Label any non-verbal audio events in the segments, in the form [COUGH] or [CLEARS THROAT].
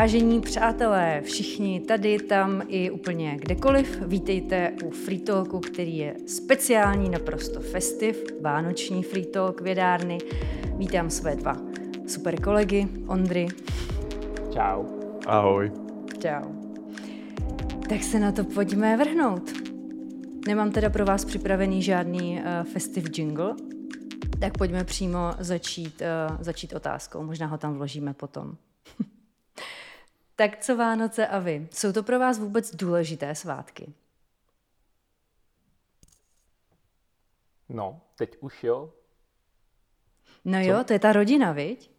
Vážení přátelé, všichni tady, tam i úplně kdekoliv, vítejte u Free Talku, který je speciální, naprosto festiv, vánoční Free Talk vědárny. Vítám své dva super kolegy, Ondry. Čau. Ahoj. Čau. Tak se na to pojďme vrhnout. Nemám teda pro vás připravený žádný uh, festiv jingle, tak pojďme přímo začít, uh, začít otázkou. Možná ho tam vložíme potom. Tak co Vánoce a vy? Jsou to pro vás vůbec důležité svátky? No, teď už jo. No co? jo, to je ta rodina, viď?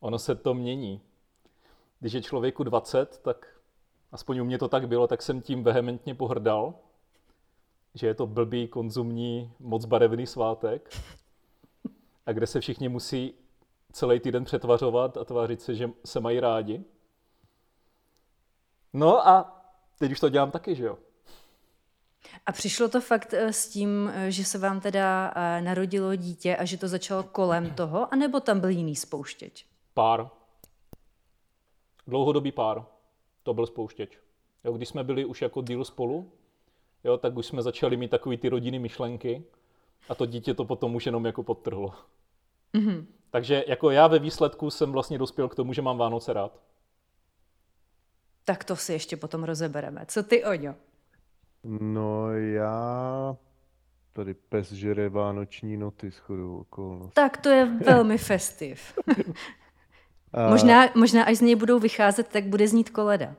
Ono se to mění. Když je člověku 20, tak aspoň u mě to tak bylo, tak jsem tím vehementně pohrdal, že je to blbý, konzumní, moc barevný svátek, a kde se všichni musí celý týden přetvařovat a tvářit se, že se mají rádi. No a teď už to dělám taky, že jo. A přišlo to fakt eh, s tím, eh, že se vám teda eh, narodilo dítě a že to začalo kolem [CLEARS THROAT] toho, anebo tam byl jiný spouštěč? Pár. Dlouhodobý pár. To byl spouštěč. Jo, když jsme byli už jako díl spolu, jo, tak už jsme začali mít takový ty rodinný myšlenky a to dítě to potom už jenom jako podtrhlo. Mm-hmm. Takže jako já ve výsledku jsem vlastně dospěl k tomu, že mám Vánoce rád. Tak to si ještě potom rozebereme. Co ty, Oňo? No já tady pes žere vánoční noty s chodou okolností. Tak to je velmi festiv. A... [LAUGHS] [LAUGHS] možná, možná až z něj budou vycházet, tak bude znít koleda.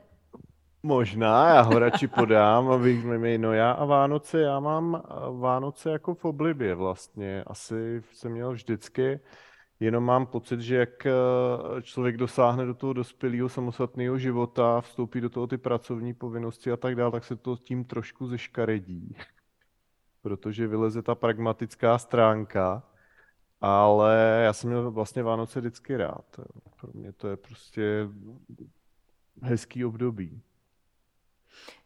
Možná, já ho radši podám, [LAUGHS] abych mi, no já a Vánoce, já mám Vánoce jako v oblibě vlastně, asi jsem měl vždycky, jenom mám pocit, že jak eh, člověk dosáhne do toho dospělého samostatného života, vstoupí do toho ty pracovní povinnosti a tak dále, tak se to tím trošku zeškaredí, [LAUGHS] protože vyleze ta pragmatická stránka, ale já jsem měl vlastně Vánoce vždycky rád. Pro mě to je prostě hezký období.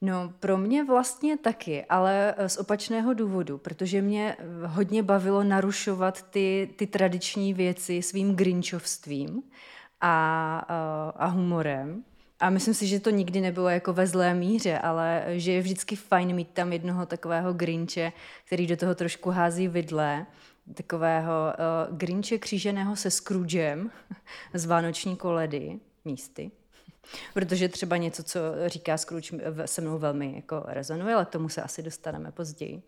No, pro mě vlastně taky, ale eh, z opačného důvodu, protože mě eh, hodně bavilo narušovat ty, ty tradiční věci svým grinčovstvím a, eh, a humorem. A myslím si, že to nikdy nebylo jako ve zlé míře, ale že je vždycky fajn mít tam jednoho takového grinče, který do toho trošku hází vidle, takového uh, grinče kříženého se Scroogem [LAUGHS] z Vánoční koledy místy. Protože třeba něco, co říká Scrooge, se mnou velmi jako rezonuje, ale k tomu se asi dostaneme později.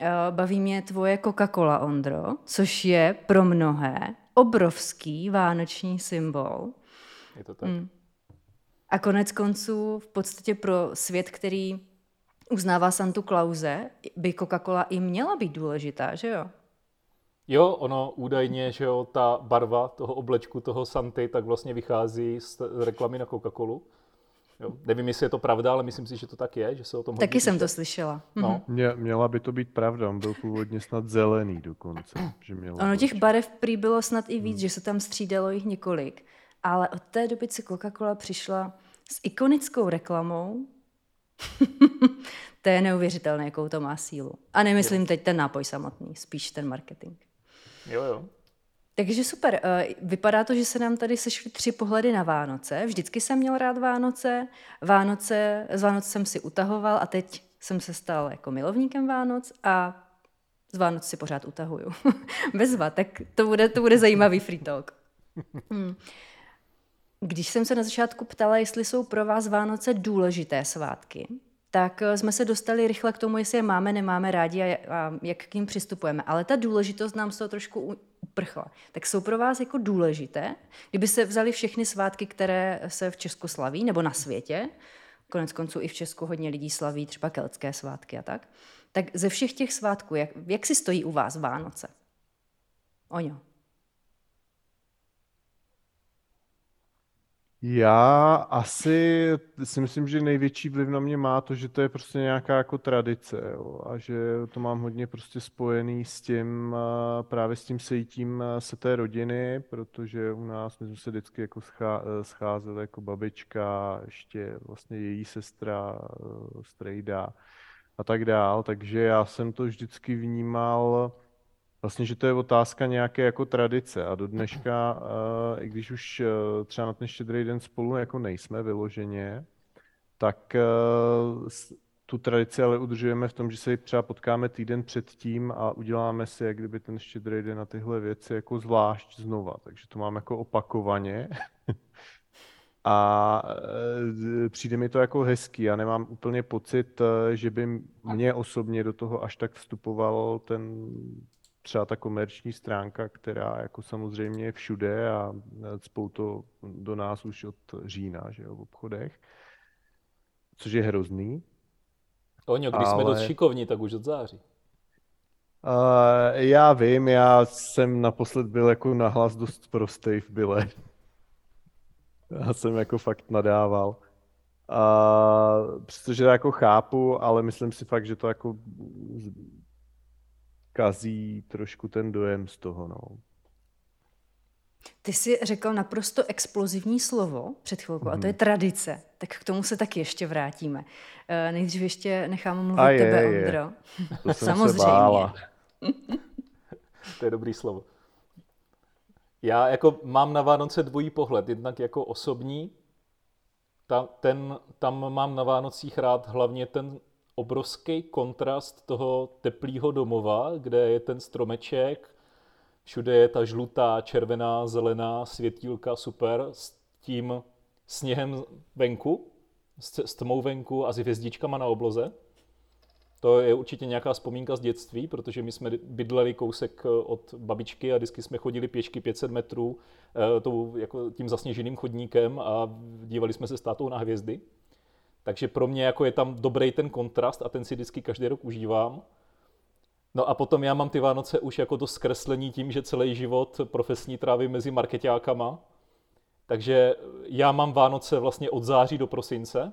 Eh, baví mě tvoje Coca-Cola, Ondro, což je pro mnohé obrovský vánoční symbol. Je to tak. Mm. A konec konců v podstatě pro svět, který uznává Santu Klauze, by Coca-Cola i měla být důležitá, že jo? Jo, ono údajně, že jo, ta barva toho oblečku, toho Santy, tak vlastně vychází z reklamy na Coca-Colu. Jo. Nevím, jestli je to pravda, ale myslím si, že to tak je, že se o tom Taky jsem to slyšela. No. Mhm. Mě, měla by to být pravda, on byl původně snad zelený dokonce. Že měl ono těch barev prý bylo snad i víc, hmm. že se tam střídalo jich několik. Ale od té doby, co Coca-Cola přišla s ikonickou reklamou, [LAUGHS] to je neuvěřitelné, jakou to má sílu. A nemyslím teď ten nápoj samotný, spíš ten marketing. Jo, jo. Takže super. Eh, vypadá to, že se nám tady sešly tři pohledy na Vánoce. Vždycky jsem měl rád Vánoce. Vánoce, z Vánoc jsem si utahoval a teď jsem se stal jako milovníkem Vánoc a z Vánoc si pořád utahuju. [LAUGHS] Bezva, tak to bude, to bude zajímavý free talk. Hmm. Když jsem se na začátku ptala, jestli jsou pro vás Vánoce důležité svátky, tak eh, jsme se dostali rychle k tomu, jestli je máme, nemáme rádi a, jak k ním přistupujeme. Ale ta důležitost nám z toho trošku uprchla. Tak jsou pro vás jako důležité, kdyby se vzali všechny svátky, které se v Česku slaví, nebo na světě, konec konců i v Česku hodně lidí slaví třeba keltské svátky a tak, tak ze všech těch svátků, jak, jak si stojí u vás Vánoce? Oňo. Já asi si myslím, že největší vliv na mě má to, že to je prostě nějaká jako tradice jo, a že to mám hodně prostě spojený s tím, právě s tím sejtím se té rodiny, protože u nás my jsme se vždycky jako scházeli jako babička, ještě vlastně její sestra, strejda a tak dál, takže já jsem to vždycky vnímal vlastně, že to je otázka nějaké jako tradice a do dneška, uh, i když už uh, třeba na ten štědrý den spolu jako nejsme vyloženě, tak uh, tu tradici ale udržujeme v tom, že se třeba potkáme týden předtím a uděláme si, jak kdyby ten štědrý den na tyhle věci jako zvlášť znova. Takže to mám jako opakovaně. [LAUGHS] a přijde mi to jako hezký. Já nemám úplně pocit, že by mě osobně do toho až tak vstupoval ten třeba ta komerční stránka, která jako samozřejmě je všude a spou to do nás už od října, že jo, v obchodech, což je hrozný. Oni, když ale... jsme dost šikovní, tak už od září. Uh, já vím, já jsem naposled byl jako nahlas dost prostej v byle. Já jsem jako fakt nadával. Uh, přestože jako chápu, ale myslím si fakt, že to jako kazí trošku ten dojem z toho, no. Ty jsi řekl naprosto explozivní slovo před chvilkou, mm. a to je mhm. tradice. Tak k tomu se taky ještě vrátíme. Uh, nejdřív ještě nechám mluvit a je, tebe, je. Ondro. To jsem [LAUGHS] Samozřejmě. Se bála. [LAUGHS] to je dobrý slovo. Já jako mám na Vánoce dvojí pohled. Jednak jako osobní, ta, ten, tam mám na Vánocích rád hlavně ten obrovský kontrast toho teplého domova, kde je ten stromeček, Všude je ta žlutá, červená, zelená světílka, super, s tím sněhem venku, s, tmou venku a s hvězdičkama na obloze. To je určitě nějaká vzpomínka z dětství, protože my jsme bydleli kousek eh, od babičky a vždycky jsme chodili pěšky 500 metrů eh, tou, jako tím zasněženým chodníkem a dívali jsme se s tátou na hvězdy. Takže pro mě jako je tam dobrý ten kontrast a ten si vždycky každý rok užívám. No a potom já mám ty Vánoce už jako to zkreslení tím, že celý život profesní trávím mezi marketákama. Takže já mám Vánoce vlastně od září do prosince.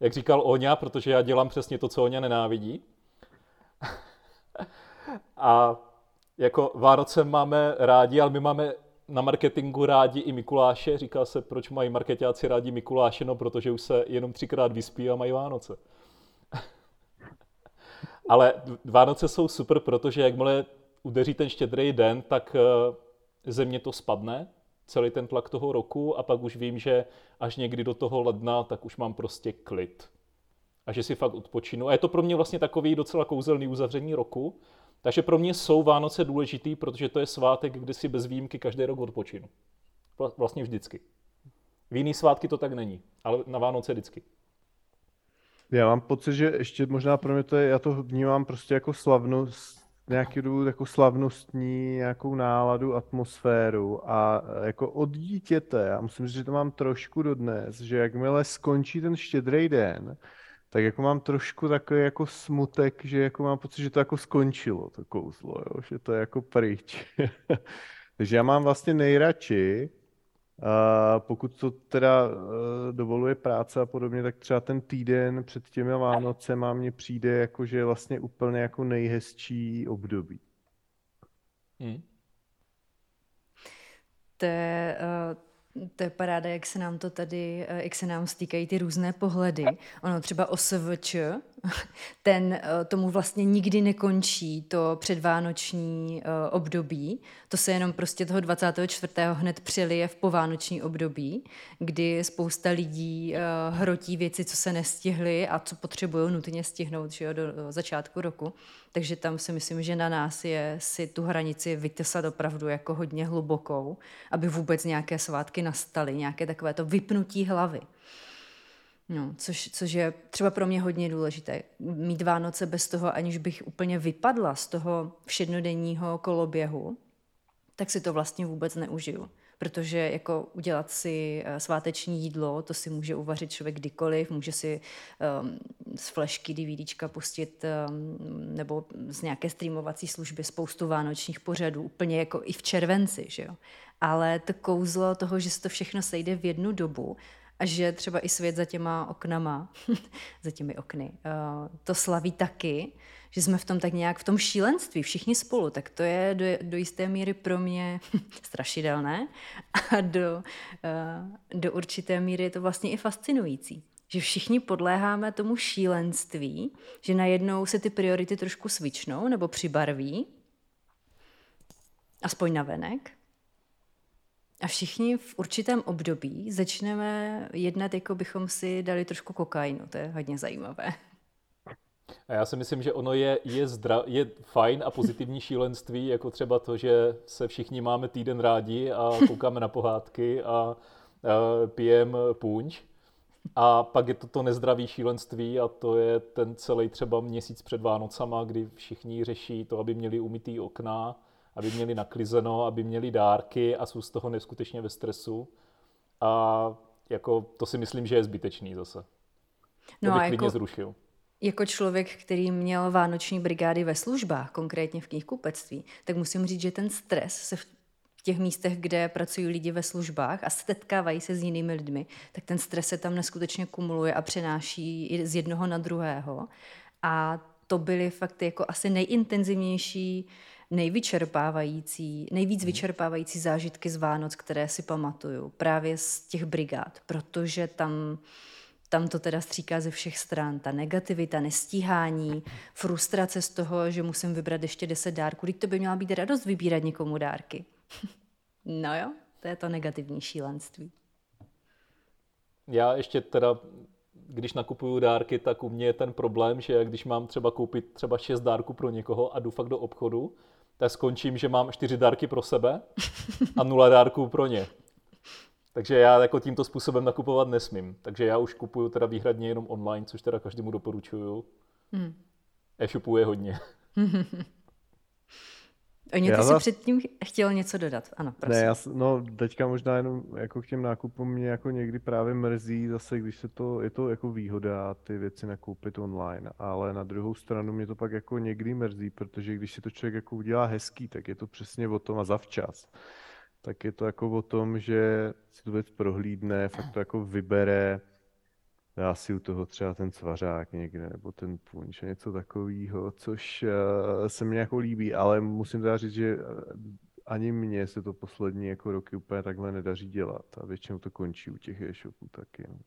Jak říkal Oňa, protože já dělám přesně to, co Oňa nenávidí. [LAUGHS] a jako Vánoce máme rádi, ale my máme na marketingu rádi i Mikuláše. Říká se, proč mají marketáci rádi Mikuláše, no protože už se jenom třikrát vyspí a mají Vánoce. [LAUGHS] Ale Vánoce jsou super, protože jakmile udeří ten štědrý den, tak eh, země to spadne, celý ten tlak toho roku a pak už vím, že až někdy do toho ledna, tak už mám prostě klid. A že si fakt odpočinu. A je to pro mě vlastně takový docela kouzelný uzavření roku. Takže pro mě jsou Vánoce důležitý, protože to je svátek, kdy si bez výjimky každý rok odpočinu. Vlastně vždycky. V jiný svátky to tak není, ale na Vánoce vždycky. Já mám pocit, že ještě možná pro mě to je, já to vnímám prostě jako slavnost, nějaký důvod jako slavnostní nějakou náladu, atmosféru a jako od dítěte, já musím říct, že to mám trošku dodnes, že jakmile skončí ten štědrý den, tak jako mám trošku takový jako smutek, že jako mám pocit, že to jako skončilo, to kouzlo, jo? že to je jako pryč. [LAUGHS] Takže já mám vlastně nejradši, a pokud to teda uh, dovoluje práce a podobně, tak třeba ten týden před těmi Vánocema mně přijde jako, že je vlastně úplně jako nejhezčí období. Hmm. To je, uh, to je paráda, jak se nám to tady, eh, jak se nám stýkají ty různé pohledy. Ono třeba OSVČ, [LAUGHS] ten eh, tomu vlastně nikdy nekončí to předvánoční eh, období. To se jenom prostě toho 24. hned přelije v povánoční období, kdy spousta lidí hrotí věci, co se nestihly a co potřebují nutně stihnout že jo, do začátku roku. Takže tam si myslím, že na nás je si tu hranici vytesat opravdu jako hodně hlubokou, aby vůbec nějaké svátky nastaly, nějaké takové to vypnutí hlavy. No, což, což je třeba pro mě hodně důležité. Mít Vánoce bez toho, aniž bych úplně vypadla z toho všednodenního koloběhu, tak si to vlastně vůbec neužiju protože jako udělat si eh, sváteční jídlo, to si může uvařit člověk kdykoliv, může si um, z flešky DVDčka pustit um, nebo z nějaké streamovací služby spoustu vánočních pořadů, úplně jako i v červenci, že jo. Ale to kouzlo toho, že se to všechno sejde v jednu dobu a že třeba i svět za těma oknama, [LAUGHS] za těmi okny, uh, to slaví taky, že jsme v tom tak nějak v tom šílenství, všichni spolu, tak to je do, do jisté míry pro mě [LAUGHS] strašidelné a do, uh, do určité míry je to vlastně i fascinující. Že všichni podléháme tomu šílenství, že najednou se ty priority trošku svičnou nebo přibarví aspoň na venek. A všichni v určitém období začneme jednat, jako bychom si dali trošku kokainu. To je hodně zajímavé. A já si myslím, že ono je, je, zdra, je fajn a pozitivní šílenství, jako třeba to, že se všichni máme týden rádi a koukáme na pohádky a, a pijeme punč. A pak je to to nezdravý šílenství a to je ten celý třeba měsíc před Vánocama, kdy všichni řeší to, aby měli umytý okna, aby měli naklizeno, aby měli dárky a jsou z toho neskutečně ve stresu. A jako to si myslím, že je zbytečný zase. To no bych a jako, zrušil. Jako člověk, který měl vánoční brigády ve službách, konkrétně v knihkupectví, tak musím říct, že ten stres se v těch místech, kde pracují lidi ve službách a setkávají se s jinými lidmi, tak ten stres se tam neskutečně kumuluje a přenáší z jednoho na druhého. A to byly fakt jako asi nejintenzivnější, nejvyčerpávající, nejvíc mhm. vyčerpávající zážitky z Vánoc, které si pamatuju, právě z těch brigád, protože tam tam to teda stříká ze všech stran. Ta negativita, nestíhání, frustrace z toho, že musím vybrat ještě deset dárků. Teď to by měla být radost vybírat někomu dárky. [LAUGHS] no jo, to je to negativní šílenství. Já ještě teda, když nakupuju dárky, tak u mě je ten problém, že když mám třeba koupit třeba šest dárků pro někoho a jdu fakt do obchodu, tak skončím, že mám čtyři dárky pro sebe a nula dárků pro ně. Takže já jako tímto způsobem nakupovat nesmím. Takže já už kupuju teda výhradně jenom online, což teda každému doporučuju. Hmm. E-shopu je hodně. [LAUGHS] Oni ty si předtím chtěl něco dodat, ano, prosím. Ne, já, no teďka možná jenom jako k těm nákupům mě jako někdy právě mrzí zase, když se to, je to jako výhoda ty věci nakoupit online, ale na druhou stranu mě to pak jako někdy mrzí, protože když si to člověk jako udělá hezký, tak je to přesně o tom a zavčas tak je to jako o tom, že si tu věc prohlídne, fakt to jako vybere, dá si u toho třeba ten svařák někde, nebo ten punč, něco takového, což uh, se mi jako líbí, ale musím teda říct, že eh, ani mně se to poslední jako roky úplně takhle nedaří dělat a většinou to končí u těch e-shopů taky. No.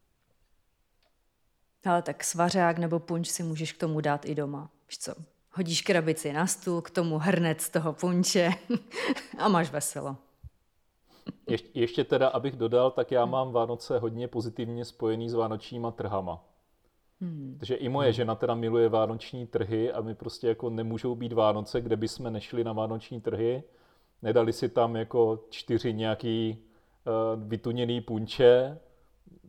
Ale tak svařák nebo punč si můžeš k tomu dát i doma. Víš co? Hodíš krabici na stůl, k tomu hrnec toho punče [LAUGHS] a máš veselo. Ještě, ještě teda, abych dodal, tak já mám Vánoce hodně pozitivně spojený s vánočníma trhama. Hmm. Takže i moje žena teda miluje vánoční trhy a my prostě jako nemůžou být Vánoce, kde by jsme nešli na vánoční trhy, nedali si tam jako čtyři nějaký uh, vytuněný punče,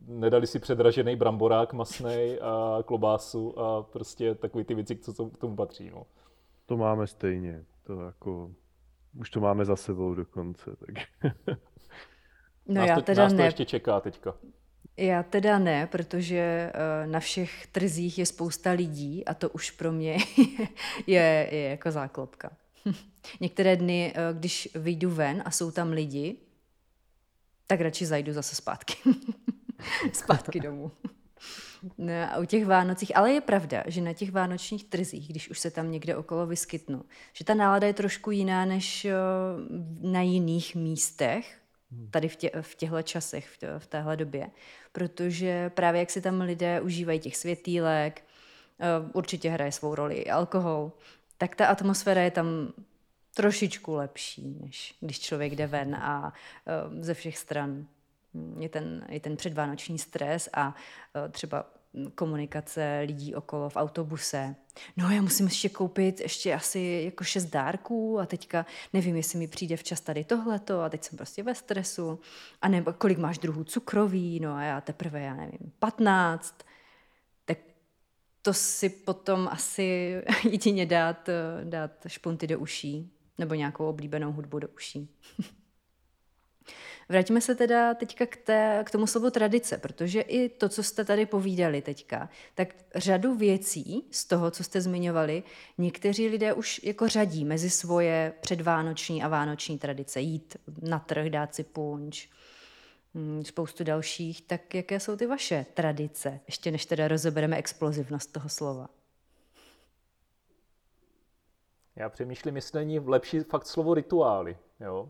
nedali si předražený bramborák masnej a klobásu a prostě takové ty věci, co k tomu patří. No. To máme stejně. To jako, už to máme za sebou dokonce. Tak. [LAUGHS] No nás já to, teda nás to ne. ještě čeká teďka. Já teda ne, protože eh, na všech trzích je spousta lidí a to už pro mě [LAUGHS] je, je jako záklopka. [LAUGHS] Některé dny, eh, když vyjdu ven a jsou tam lidi, tak radši zajdu zase zpátky. [LAUGHS] zpátky domů. No a u těch Vánocích, ale je pravda, že na těch vánočních trzích, když už se tam někde okolo vyskytnu, že ta nálada je trošku jiná než eh, na jiných místech, tady v, tě, v těchto časech, v, tě, v téhle době. Protože právě jak si tam lidé užívají těch světýlek, eh, určitě hraje svou roli alkohol, tak ta atmosféra je tam trošičku lepší, než když člověk jde ven a eh, ze všech stran je ten, je ten předvánoční stres a eh, třeba komunikace lidí okolo v autobuse. No já musím ještě koupit ještě asi jako šest dárků a teďka nevím, jestli mi přijde včas tady tohleto a teď jsem prostě ve stresu. A nebo kolik máš druhů cukroví, no a já teprve, já nevím, patnáct. Tak to si potom asi [LAUGHS] jedině dát, dát špunty do uší nebo nějakou oblíbenou hudbu do uší. [LAUGHS] Vraťme se teda teďka k, té, k tomu slovu tradice, protože i to, co jste tady povídali teďka, tak řadu věcí z toho, co jste zmiňovali, někteří lidé už jako řadí mezi svoje předvánoční a vánoční tradice. Jít na trh, dát si punč, hm, spoustu dalších. Tak jaké jsou ty vaše tradice, ještě než teda rozebereme explozivnost toho slova? Já přemýšlím, jestli není lepší fakt slovo rituály. Jo?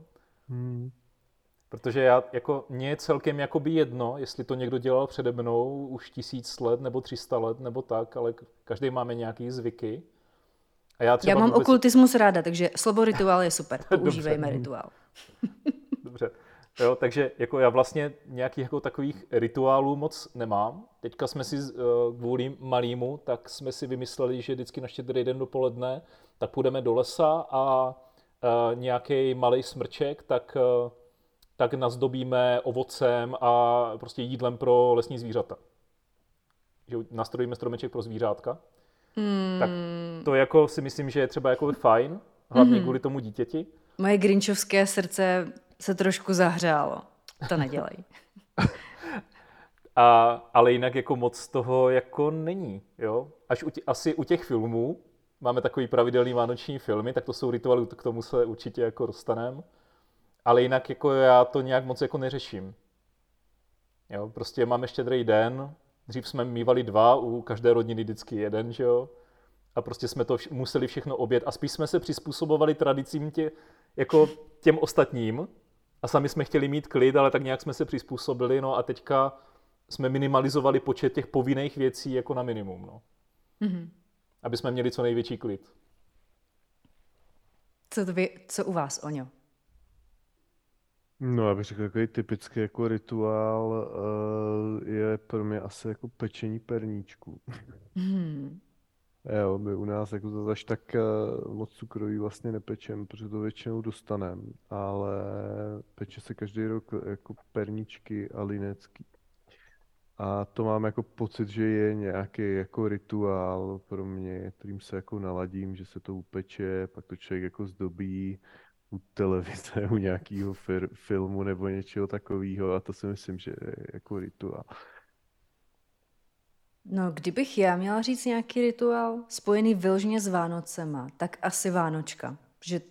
Hmm. Protože já, jako, mě je celkem jakoby jedno, jestli to někdo dělal přede mnou už tisíc let, nebo 300 let, nebo tak, ale každý máme nějaký zvyky. A já, já mám vůbec... okultismus ráda, takže slovo [LAUGHS] rituál je super. Používejme rituál. [LAUGHS] Dobře. Jo, takže jako já vlastně nějakých jako takových rituálů moc nemám. Teďka jsme si uh, kvůli malýmu, tak jsme si vymysleli, že vždycky na štědrý den dopoledne, tak půjdeme do lesa a uh, nějaký malý smrček, tak, uh, tak nazdobíme ovocem a prostě jídlem pro lesní zvířata. Že nastrojíme stromeček pro zvířátka. Hmm. Tak to jako si myslím, že je třeba jako fajn, hlavně hmm. kvůli tomu dítěti. Moje grinčovské srdce se trošku zahřálo. To nedělej. [LAUGHS] A, ale jinak jako moc toho jako není. Jo? Až u tě, asi u těch filmů, máme takový pravidelný vánoční filmy, tak to jsou rituály, k tomu se určitě jako dostaneme. Ale jinak jako já to nějak moc jako neřeším. Jo? Prostě máme štědrý den, dřív jsme mývali dva, u každé rodiny vždycky jeden, že jo? A prostě jsme to vš- museli všechno obět a spíš jsme se přizpůsobovali tradicím tě, jako těm ostatním, a sami jsme chtěli mít klid, ale tak nějak jsme se přizpůsobili, no a teďka jsme minimalizovali počet těch povinných věcí jako na minimum, no. Mm-hmm. Aby jsme měli co největší klid. Co, to vy, co u vás, Oňo? No, já bych řekl, takový typický jako rituál uh, je pro mě asi jako pečení perníčků. Hmm. Jo, my u nás jako to až tak uh, moc cukroví vlastně nepečem, protože to většinou dostanem, ale peče se každý rok jako perničky a linecký. A to mám jako pocit, že je nějaký jako rituál pro mě, kterým se jako naladím, že se to upeče, pak to člověk jako zdobí u televize, u nějakého fir- filmu nebo něčeho takového a to si myslím, že je jako rituál. No, kdybych já měla říct nějaký rituál spojený vyloženě s Vánocema, tak asi Vánočka. Že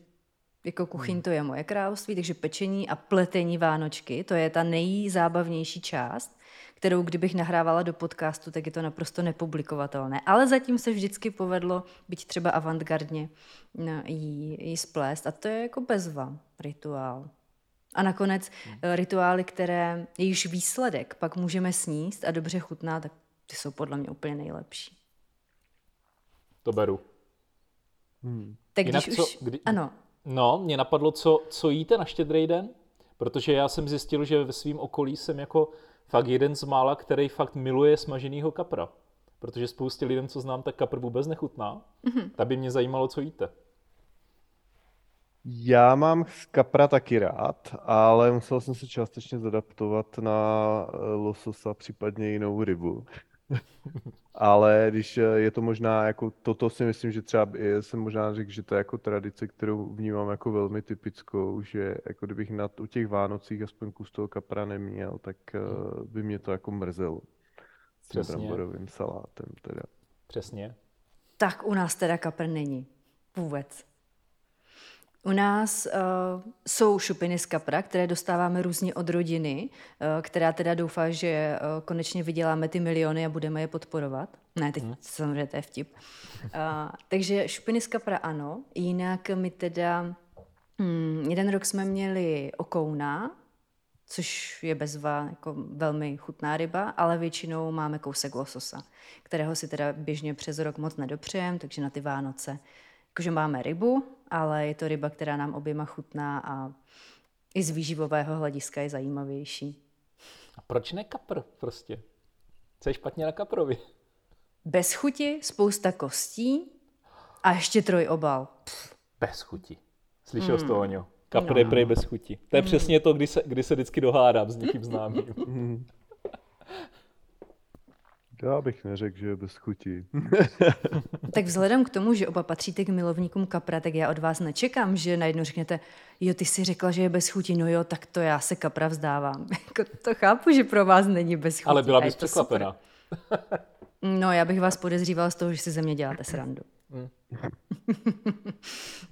jako kuchyň hmm. to je moje království, takže pečení a pletení Vánočky, to je ta nejzábavnější část, kterou kdybych nahrávala do podcastu, tak je to naprosto nepublikovatelné. Ale zatím se vždycky povedlo, byť třeba avantgardně, no, jí, jí splést. A to je jako bezva rituál. A nakonec hmm. rituály, které jejíž výsledek pak můžeme sníst a dobře chutná, tak ty jsou podle mě úplně nejlepší. To beru. Hmm. Tak Jinak když co, už... Kdy... Ano. No, mě napadlo, co, co jíte na štědrý den, protože já jsem zjistil, že ve svém okolí jsem jako fakt jeden z mála, který fakt miluje smaženýho kapra. Protože spoustě lidem, co znám, tak kapr vůbec nechutná. Mm-hmm. Tak by mě zajímalo, co jíte. Já mám kapra taky rád, ale musel jsem se částečně zadaptovat na eh, lososa, případně jinou rybu. Ale když eh, je to možná jako, toto si myslím, že třeba jsem možná řekl, že to je jako tradice, kterou vnímám jako velmi typickou, že jako kdybych na, u těch Vánocích aspoň kus toho kapra neměl, tak uh, by mě to jako mrzelo. S tím bramborovým salátem teda. Přesně. Tak u nás teda kapr není. Vůbec. U nás uh, jsou šupiny z kapra, které dostáváme různě od rodiny, uh, která teda doufá, že uh, konečně vyděláme ty miliony a budeme je podporovat. Ne, teď hmm. samozřejmě to je vtip. Uh, takže šupiny z kapra ano, jinak my teda hmm, jeden rok jsme měli okouna, což je bezva jako velmi chutná ryba, ale většinou máme kousek lososa, kterého si teda běžně přes rok moc nedopřejem, takže na ty Vánoce Jakože máme rybu, ale je to ryba, která nám oběma chutná a i z výživového hlediska je zajímavější. A proč ne kapr prostě? Co je špatně na kaprovi? Bez chuti, spousta kostí a ještě trojobal. Bez chuti. Slyšel jsi to, hmm. Oňo? Kapr no. je prej bez chuti. To je mm. přesně to, kdy se, kdy se vždycky dohádám s někým známým. [LAUGHS] [LAUGHS] Já bych neřekl, že je bez chuti. [LAUGHS] tak vzhledem k tomu, že oba patříte k milovníkům kapra, tak já od vás nečekám, že najednou řeknete, jo, ty si řekla, že je bez chuti, no jo, tak to já se kapra vzdávám. [LAUGHS] Jako to chápu, že pro vás není bez chuti. Ale byla bys překvapena. no, já bych vás podezřívala z toho, že si ze mě děláte srandu. Hmm.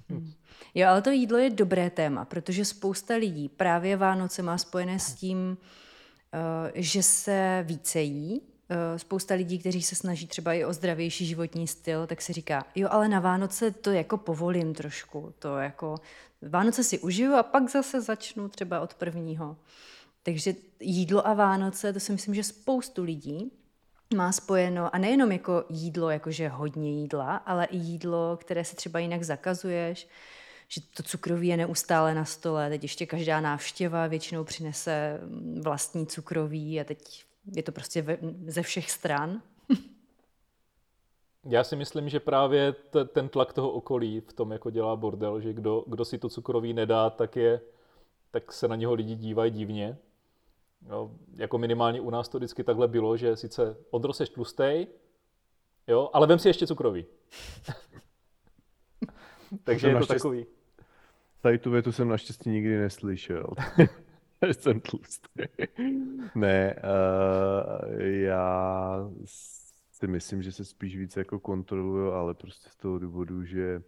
[LAUGHS] jo, ale to jídlo je dobré téma, protože spousta lidí právě Vánoce má spojené s tím, eh, že se více jí, spousta lidí, kteří se snaží třeba i o zdravější životní styl, tak si říká, jo, ale na Vánoce to jako povolím trošku, to jako Vánoce si užiju a pak zase začnu třeba od prvního. Takže jídlo a Vánoce, to si myslím, že spoustu lidí má spojeno, a nejenom jako jídlo, jakože hodně jídla, ale i jídlo, které si třeba jinak zakazuješ, že to cukroví je neustále na stole, teď ještě každá návštěva většinou přinese vlastní cukroví a teď je to prostě ve, ze všech stran. [LAUGHS] Já si myslím, že právě t- ten tlak toho okolí v tom, jako dělá bordel, že kdo, kdo si to cukroví nedá, tak, je, tak se na něho lidi dívají divně. Jo, jako minimálně u nás to vždycky takhle bylo, že sice odroseš tlustej, jo, ale vem si ještě cukroví. [LAUGHS] Takže je to naštěstí, takový. Tady tu větu jsem naštěstí nikdy neslyšel. [LAUGHS] že [LAUGHS] jsem tlustý. ne, uh, já si myslím, že se spíš víc jako kontroluju, ale prostě z toho důvodu, že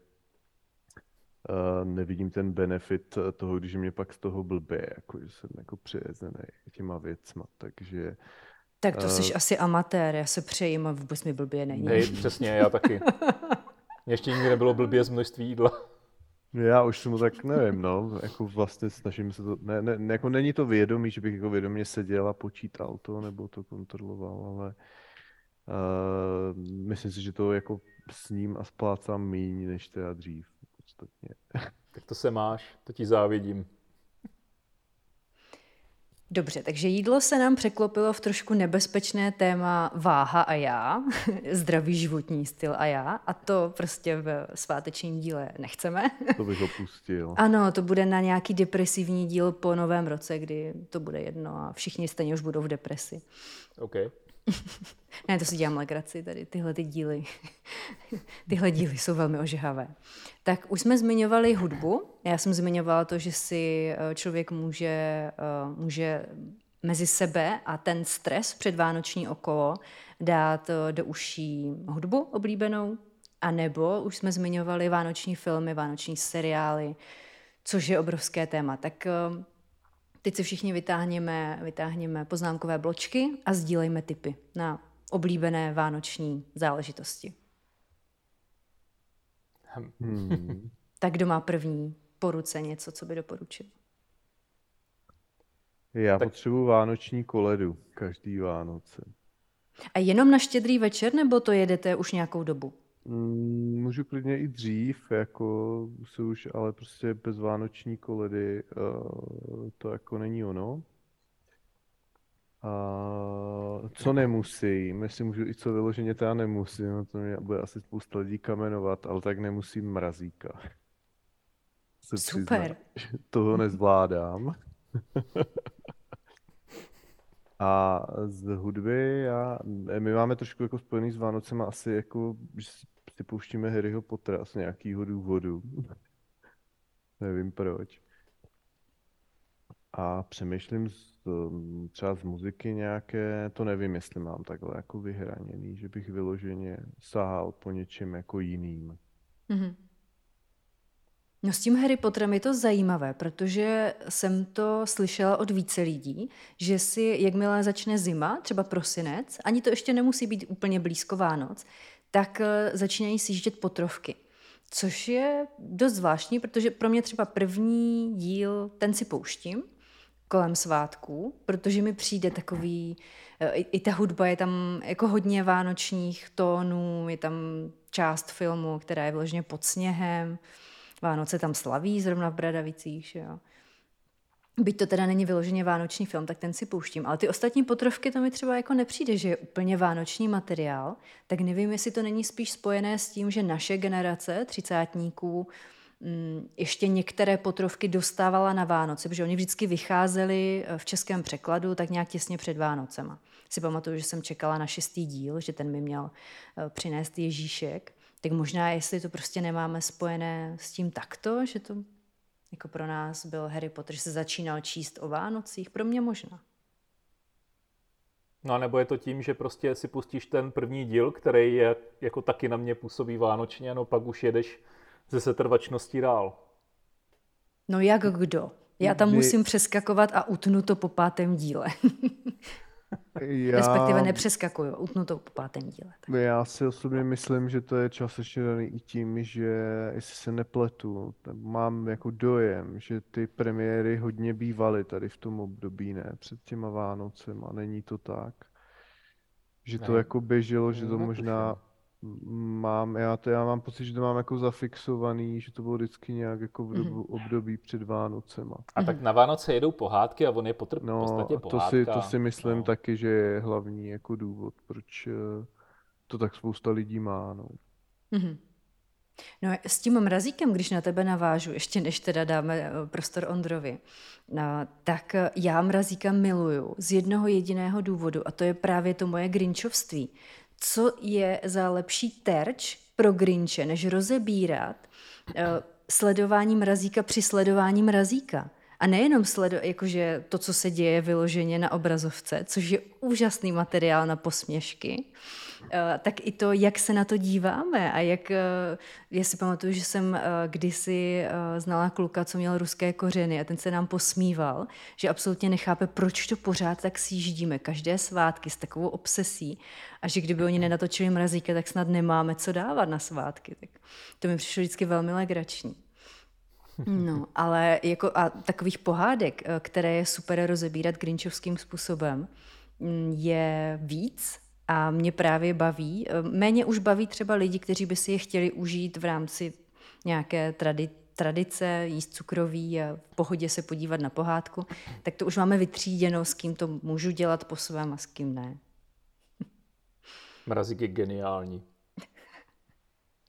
uh, nevidím ten benefit toho, když mě pak z toho blbě, jako že jsem jako přijezený těma věcma, takže tak to uh, jsi asi amatér, já se přejím a vůbec mi blbě není. Nej, přesně, já taky. [LAUGHS] Ještě nikdy nebylo blbě z množství jídla. Já už jsem tak nevím, no, jako vlastně snažím se to, ne, ne, jako není to vědomí, že bych jako vědomě seděl a počítal to, nebo to kontroloval, ale uh, myslím si, že to jako s ním a splácám míň, než teda dřív, podstatně. Tak to se máš, to ti závidím. Dobře, takže jídlo se nám překlopilo v trošku nebezpečné téma váha a já, [LAUGHS] zdravý životní styl a já, a to prostě v svátečním díle nechceme. [LAUGHS] To bych opustil. Ano, to bude na nějaký depresivní díl po novém roce, kdy to bude jedno a všichni stejně už budou v depresi. OK. [LAUGHS] ne, to si dělám legraci, tady tyhle ty díly. [LAUGHS] tyhle díly jsou velmi ožehavé. Tak už jsme zmiňovali hudbu. Já jsem zmiňovala to, že si eh, člověk může, eh, může mezi sebe a ten stres před Vánoční okolo dát eh, do uší hudbu oblíbenou, a nebo už jsme zmiňovali vánoční filmy, vánoční seriály, což je obrovské téma. Tak Teď si všichni vytáhněme, vytáhněme poznámkové bločky a sdílejme tipy na oblíbené vánoční záležitosti. Hmm. [LAUGHS] Tak kdo má první po ruce něco, co by doporučil? Já tak... potřebuji vánoční koledu každý Vánoce. A jenom na štědrý večer, nebo to jedete už nějakou dobu? Mm, můžu klidně i dřív, jako se už, ale prostě bez vánoční koledy uh, to jako není ono. A co nemusím, jestli můžu i co vyloženě teda nemusím, no to mě bude asi spousta lidí kamenovat, ale tak nemusím mrazíka. Se Super. Přiznat, toho nezvládám. [LAUGHS] A z hudby, já, my máme trošku jako spojený s Vánocema asi jako, že si pouštíme Harryho Pottera z nějakého důvodu. [LAUGHS] Nevím proč. A přemýšlím z, um, třeba z muziky nějaké, to nevím, jestli mám takhle jako vyhraněný, že bych vyloženě sahal po něčem jako jiným. Mm-hmm. No s tím Harry Potterem je to zajímavé, protože jsem to slyšela od více lidí, že si, jakmile začne zima, třeba prosinec, ani to ještě nemusí být úplně blízko Vánoc, tak eh, začínají sjíždět potrovky. Což je dost zvláštní, protože pro mě třeba první díl, ten si pouštím kolem svátků, protože mi přijde takový, eh, i, i ta hudba je tam jako hodně vánočních tónů, je tam část filmu, která je vložně pod sněhem, Vánoce tam slaví zrovna v Bradavicích, že jo. Byť to teda není vyloženě vánoční film, tak ten si pouštím. Ale ty ostatní potrovky, to mi třeba jako nepřijde, že je úplně vánoční materiál. Tak nevím, jestli to není spíš spojené s tím, že naše generace třicátníků mm, ještě některé potrovky dostávala na Vánoce, protože oni vždycky vycházeli eh, v českém překladu tak nějak těsně před Vánocema. Si pamatuju, že jsem čekala na šestý díl, že ten mi měl eh, přinést Ježíšek. Tak možná, jestli to prostě nemáme spojené s tím takto, že to jako pro nás byl Harry Potter, že se začínal číst o Vánocích, pro mě možná. No a nebo je to tím, že prostě si pustíš ten první díl, který je jako taky na mě působí vánočně, no pak už jedeš ze setrvačností dál. No jak kdo? Já tam musím přeskakovat a utnu to po pátém díle. [LAUGHS] Já... Respektive nepřeskakuju, utnu to po pátém díle. Tak. Já si osobně myslím, že to je částečně daný i tím, že jestli se nepletu, mám jako dojem, že ty premiéry hodně bývaly tady v tom období, ne? Před těma Vánocem a není to tak. že to Ne. jako běželo, že to možná mám, já to já mám pocit, že to mám jako zafixovaný, že to bylo vždycky nějak jako v dobu, období před Vánocema. A tak na Vánoce jedou pohádky a on je potr- v No, podstatě a to pohádka. si, to si myslím no. taky, že je hlavní jako důvod, proč eh, to tak spousta lidí má, no. Mhm. No s tím mrazíkem, když na tebe navážu, ještě než teda dáme eh, prostor Ondrovi, no, tak eh, já mrazíka miluju z jednoho jediného důvodu a to je právě to moje grinčovství. Co je za lepší terč pro grinče, než rozebírat uh, sledování mrazíka při sledování mrazíka? A nejenom sledo, jakože to, co se děje vyloženě na obrazovce, což je úžasný materiál na posměšky, Eh, tak i to, jak se na to díváme a jak, eh, já si pamatuju, že jsem eh, kdysi znala kluka, co měl ruské kořeny a ten se nám posmíval, že absolutně nechápe, proč to pořád tak sjíždíme každé svátky s takovou obsesí a že kdyby oni nenatočili mrazíka, tak snad nemáme co dávat na svátky. Tak to mi přišlo vždycky velmi legrační. No, ale jako a takových pohádek, eh, které je super rozebírat grinčovským způsobem, mm, je víc a mě právě baví. Eh, Méně už baví třeba lidi, kteří by si je chtěli užít v rámci nějaké tradi- tradice, jíst cukroví a v pohodě se podívat na pohádku, tak to už máme vytříděno, s kým to můžu dělat po svém a s kým ne. Mrazík je geniální.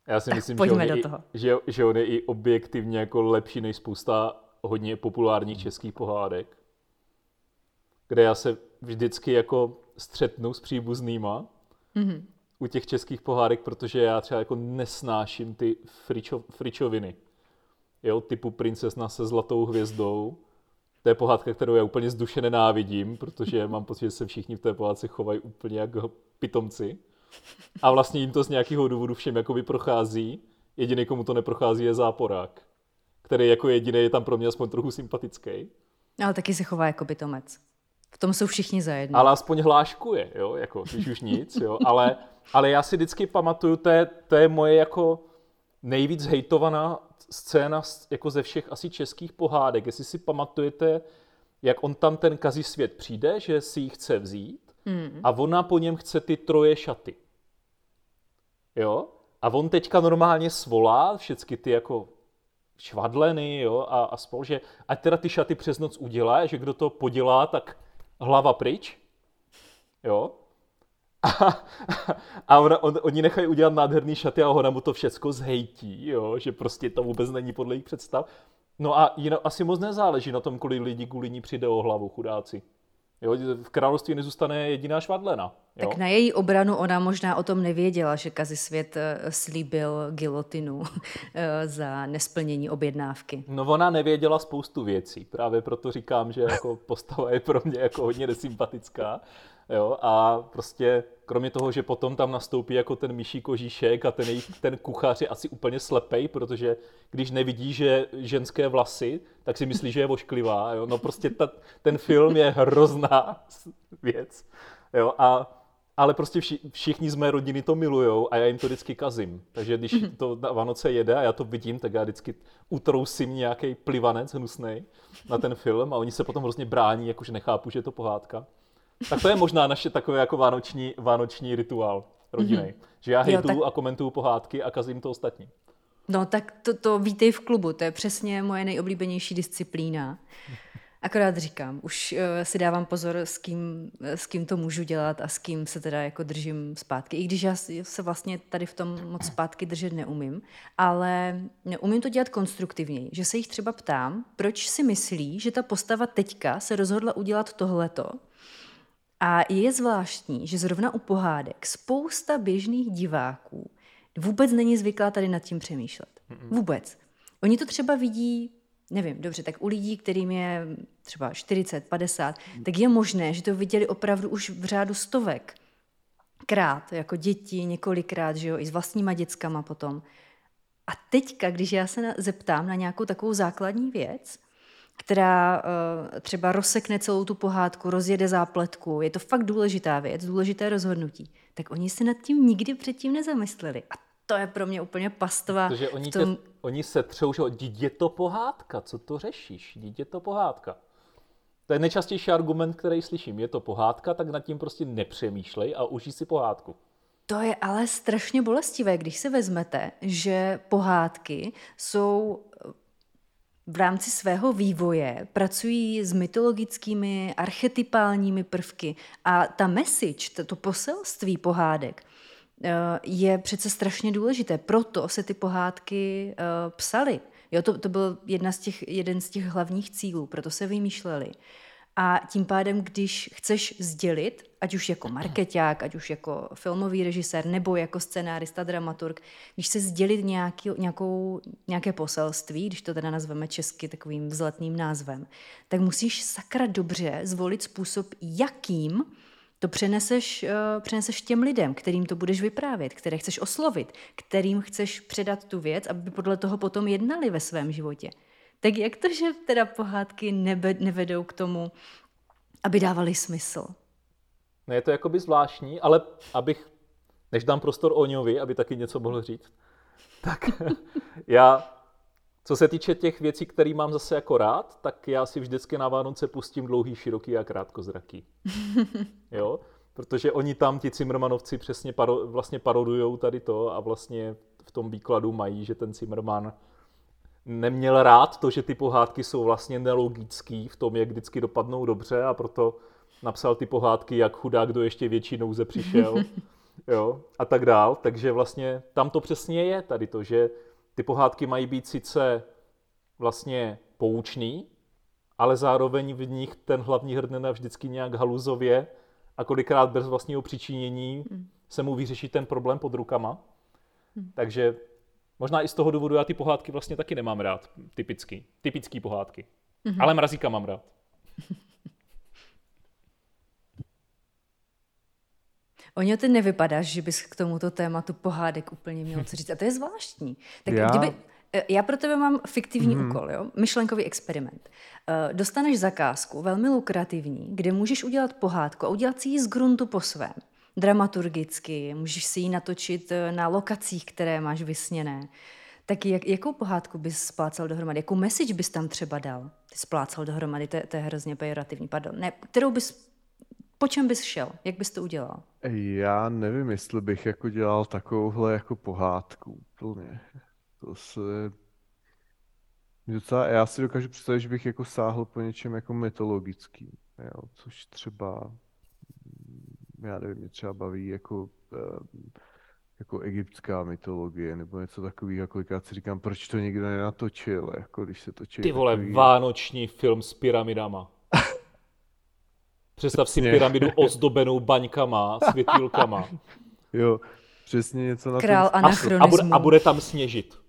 Já si myslím, že pojďme on, je do i, toho. že, že on je i objektivně jako lepší než spousta hodně populárních českých pohádek, kde já se vždycky jako střetnu s příbuznýma Mhm. u těch českých pohádek, protože já třeba jako nesnáším ty fričo, fričoviny. Jo, typu princezna se zlatou hvězdou. To je pohádka, kterou já úplně z duše nenávidím, protože mám pocit, že se všichni v té pohádce chovají úplně jako pitomci. A vlastně jim to z nějakého důvodu všem jakoby prochází. Jediný, komu to neprochází, je záporák, který jako jediný je tam pro mě aspoň trochu sympatický. Ale taky se chová jako pitomec. V tom jsou všichni zajedno. Ale aspoň hláškuje, jo, jako, když už nic, jo, ale, ale já si vždycky pamatuju, to je, to je moje jako nejvíc hejtovaná scéna z- jako ze všech asi českých pohádek. Jestli si pamatujete, jak on tam ten kazí svět přijde, že si ji chce vzít Mm. a ona po něm chce ty troje šaty. Jo? A on teďka normálně svolá všechny ty jako švadleny, jo, a, a spol, že ať teda ty šaty přes noc udělá, že kdo to podělá, tak hlava pryč, jo. [LAUGHS] A, a ona, on, oni nechají udělat nádherný šaty a ona mu to všecko zhejtí, jo, že prostě to vůbec není podle jejich představ. No a jinak asi moc nezáleží na tom, kolik lidí kvůli ní přijde o hlavu, chudáci. Jo, v království nezůstane jediná švadlena. Jo? Tak na její obranu ona možná o tom nevěděla, že Kazisvět eh, slíbil gilotinu [LAUGHS] eh, za nesplnění objednávky. No ona nevěděla spoustu věcí, právě proto říkám, že jako postava je pro mě jako hodně nesympatická. Jo, a prostě kromě toho, že potom tam nastoupí jako ten myší kožíšek a ten, jejich, ten kuchař je asi úplně slepej, protože když nevidí, že ženské vlasy, tak si myslí, že je vošklivá. Jo? No prostě ta, ten film je hrozná věc. Jo? A ale prostě vši, všichni z mé rodiny to milujou a já jim to vždycky kazím. Takže když to na Vánoce jede a já to vidím, tak já vždycky utrousím nějaký plivanec hnusný na ten film a oni se potom hrozně brání, jakože nechápu, že je to pohádka. Tak to je možná naše takové jako vánoční, vánoční rituál rodinný. Že já hejtuju tak- a komentuju pohádky a kazím to ostatní. No tak to, to vítej v klubu, to je přesně moje nejoblíbenější disciplína. Akorát říkám, už uh, si dávám pozor, s kým, eh, s kým to můžu dělat a s kým se teda jako držím zpátky. I když já se vlastně tady v tom moc zpátky držet neumím, ale umím to dělat konstruktivněji, že se jich třeba ptám, proč si myslí, že ta postava teďka se rozhodla udělat tohleto, a je zvláštní, že zrovna u pohádek spousta běžných diváků vůbec není zvyklá tady nad tím přemýšlet. Vůbec. Oni to třeba vidí, nevím, dobře, tak u lidí, kterým je třeba 40, 50, tak je možné, že to viděli opravdu už v řádu stovek krát, jako děti několikrát, že jo, i s vlastníma dětskama potom. A teďka, když já se zeptám na nějakou takovou základní věc, která uh, třeba rozsekne celou tu pohádku, rozjede zápletku, je to fakt důležitá věc, důležité rozhodnutí, tak oni se nad tím nikdy předtím nezamysleli. A to je pro mě úplně pastva. Protože oni, v tom... tě, oni se třou, že "Vždyť je to pohádka, co to řešíš, je to pohádka. To je nejčastější argument, který slyším. Je to pohádka, tak nad tím prostě nepřemýšlej a užij si pohádku. To je ale strašně bolestivé, když si vezmete, že pohádky jsou v rámci svého vývoje pracují s mytologickými, archetypálními prvky a ta message, to poselství pohádek, eh, je přece strašně důležité. Proto se ty pohádky eh, psaly. Jo, to, to byl jedna z těch, jeden z těch hlavních cílů, proto se vymýšleli. A tím pádem, když chceš sdělit, ať už jako marketák, ať už jako filmový režisér, nebo jako scenárista, dramaturg, když se sdělit nějaký, nějakou, nějaké poselství, když to teda nazveme česky takovým vzletným názvem, tak musíš sakra dobře zvolit způsob, jakým to přeneseš, uh, přeneseš těm lidem, kterým to budeš vyprávět, které chceš oslovit, kterým chceš předat tu věc, aby podle toho potom jednali ve svém životě. Tak jak to, že teda pohádky nebe, nevedou k tomu, aby dávali smysl? Ne, je to jakoby zvláštní, ale abych, než dám prostor Oňovi, aby taky něco mohl říct, tak [LAUGHS] já, co se týče těch věcí, které mám zase jako rád, tak já si vždycky na Vánoce pustím dlouhý, široký a krátkozraký. [LAUGHS] jo? Protože oni tam, ti Cimrmanovci, přesně paro, vlastně parodujou tady to a vlastně v tom výkladu mají, že ten Cimrman neměl rád to, že ty pohádky jsou vlastně nelogický v tom, jak vždycky dopadnou dobře a proto napsal ty pohádky, jak chudák do ještě větší nouze přišel [LAUGHS] jo, a tak dál. Takže vlastně tam to přesně je tady to, že ty pohádky mají být sice vlastně poučný, ale zároveň v nich ten hlavní hrdina vždycky nějak haluzově a kolikrát bez vlastního přičinění hmm. se mu vyřeší ten problém pod rukama. Hmm. Takže Možná i z toho důvodu já ty pohádky vlastně taky nemám rád, typický, typický pohádky. Mm-hmm. Ale mrazíka mám rád. [LAUGHS] Oni ty nevypadáš, že bys k tomuto tématu pohádek úplně měl co říct. A to je zvláštní. Tak já... kdyby, eh, já pro tebe mám fiktivní mm. úkol, jo? myšlenkový experiment. Uh, dostaneš zakázku, velmi lukrativní, kde můžeš udělat pohádku a udělat si ji z gruntu po svém dramaturgicky, můžeš si ji natočit eh, na lokacích, které máš vysněné. Tak jak, jakou pohádku bys splácal dohromady? Jakou message bys tam třeba dal? Ty splácal dohromady, to, to je hrozně pejorativní, pardon. Ne, kterou bys, po čem bys šel? Jak bys to udělal? Já nevím, jestli bych jako dělal takovouhle jako pohádku úplně. To se... Docela, já si dokážu představit, že bych jako sáhl po něčem jako mytologickým, jo, což třeba já nevím, mě třeba baví jako, eh, jako egyptská mytologie nebo něco takového, jako já si říkám, proč to nikdo nenatočil, jako když se točí. Ty vole, takový... vánoční film s pyramidama. [LAUGHS] Představ si pyramidu ozdobenou baňkama, světýlkama. jo, přesně něco na Král tom... A, a, bude, a bude tam sněžit.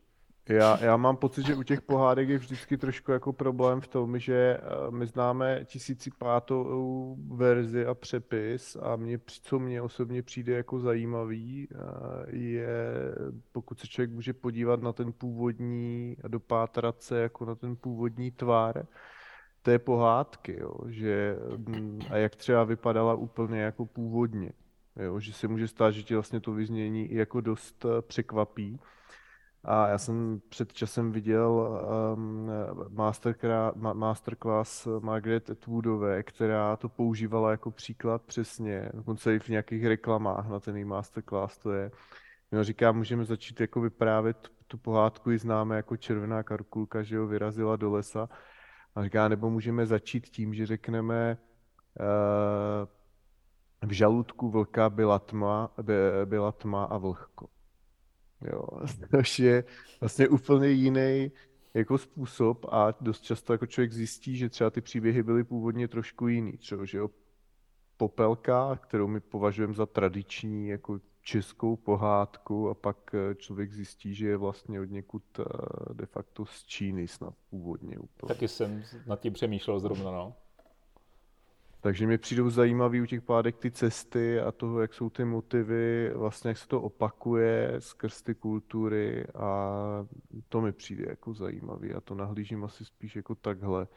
Já, já mám pocit, že u těch pohádek je vždycky trošku jako problém v tom, že eh, my známe tisíci pátou verzi a přepis a mě, co mě osobně přijde jako zajímavý, eh, je, pokud se člověk může podívat na ten původní a dopátrat se jako na ten původní tvár té pohádky, jo, že, mm, a jak třeba vypadala úplně jako původně. Jo, že se může stát, že ti vlastně to vyznění i jako dost eh, překvapí. A já jsem před časem viděl um, masterclass Margaret Atwoodové, která to používala jako příklad přesně, dokonce i v nějakých reklamách na ten masterclass to je. No, říká, můžeme začít jako vyprávět tu pohádku, ji známe jako červená karkulka, že jo, vyrazila do lesa. A říká, nebo můžeme začít tím, že řekneme, uh, v žaludku vlka byla tma, by, byla tma a vlhko. Jo, [LAUGHS] což je vlastně úplně jiný jako způsob a dost často jako člověk zjistí, že třeba ty příběhy byly původně trošku jiný. Třeba, že jo, Popelka, kterou my považujeme za tradiční jako českou pohádku a pak eh, člověk zjistí, že je vlastně od někud eh, de facto z Číny snad původně úplně. Taky jsem nad tím přemýšlel zrovna, no. Takže mi přijdou zajímavý u těch pádek ty cesty a toho, jak jsou ty motivy, vlastně jak se to opakuje skrz ty kultury a to mi přijde jako zajímavý a to nahlížím asi spíš jako takhle.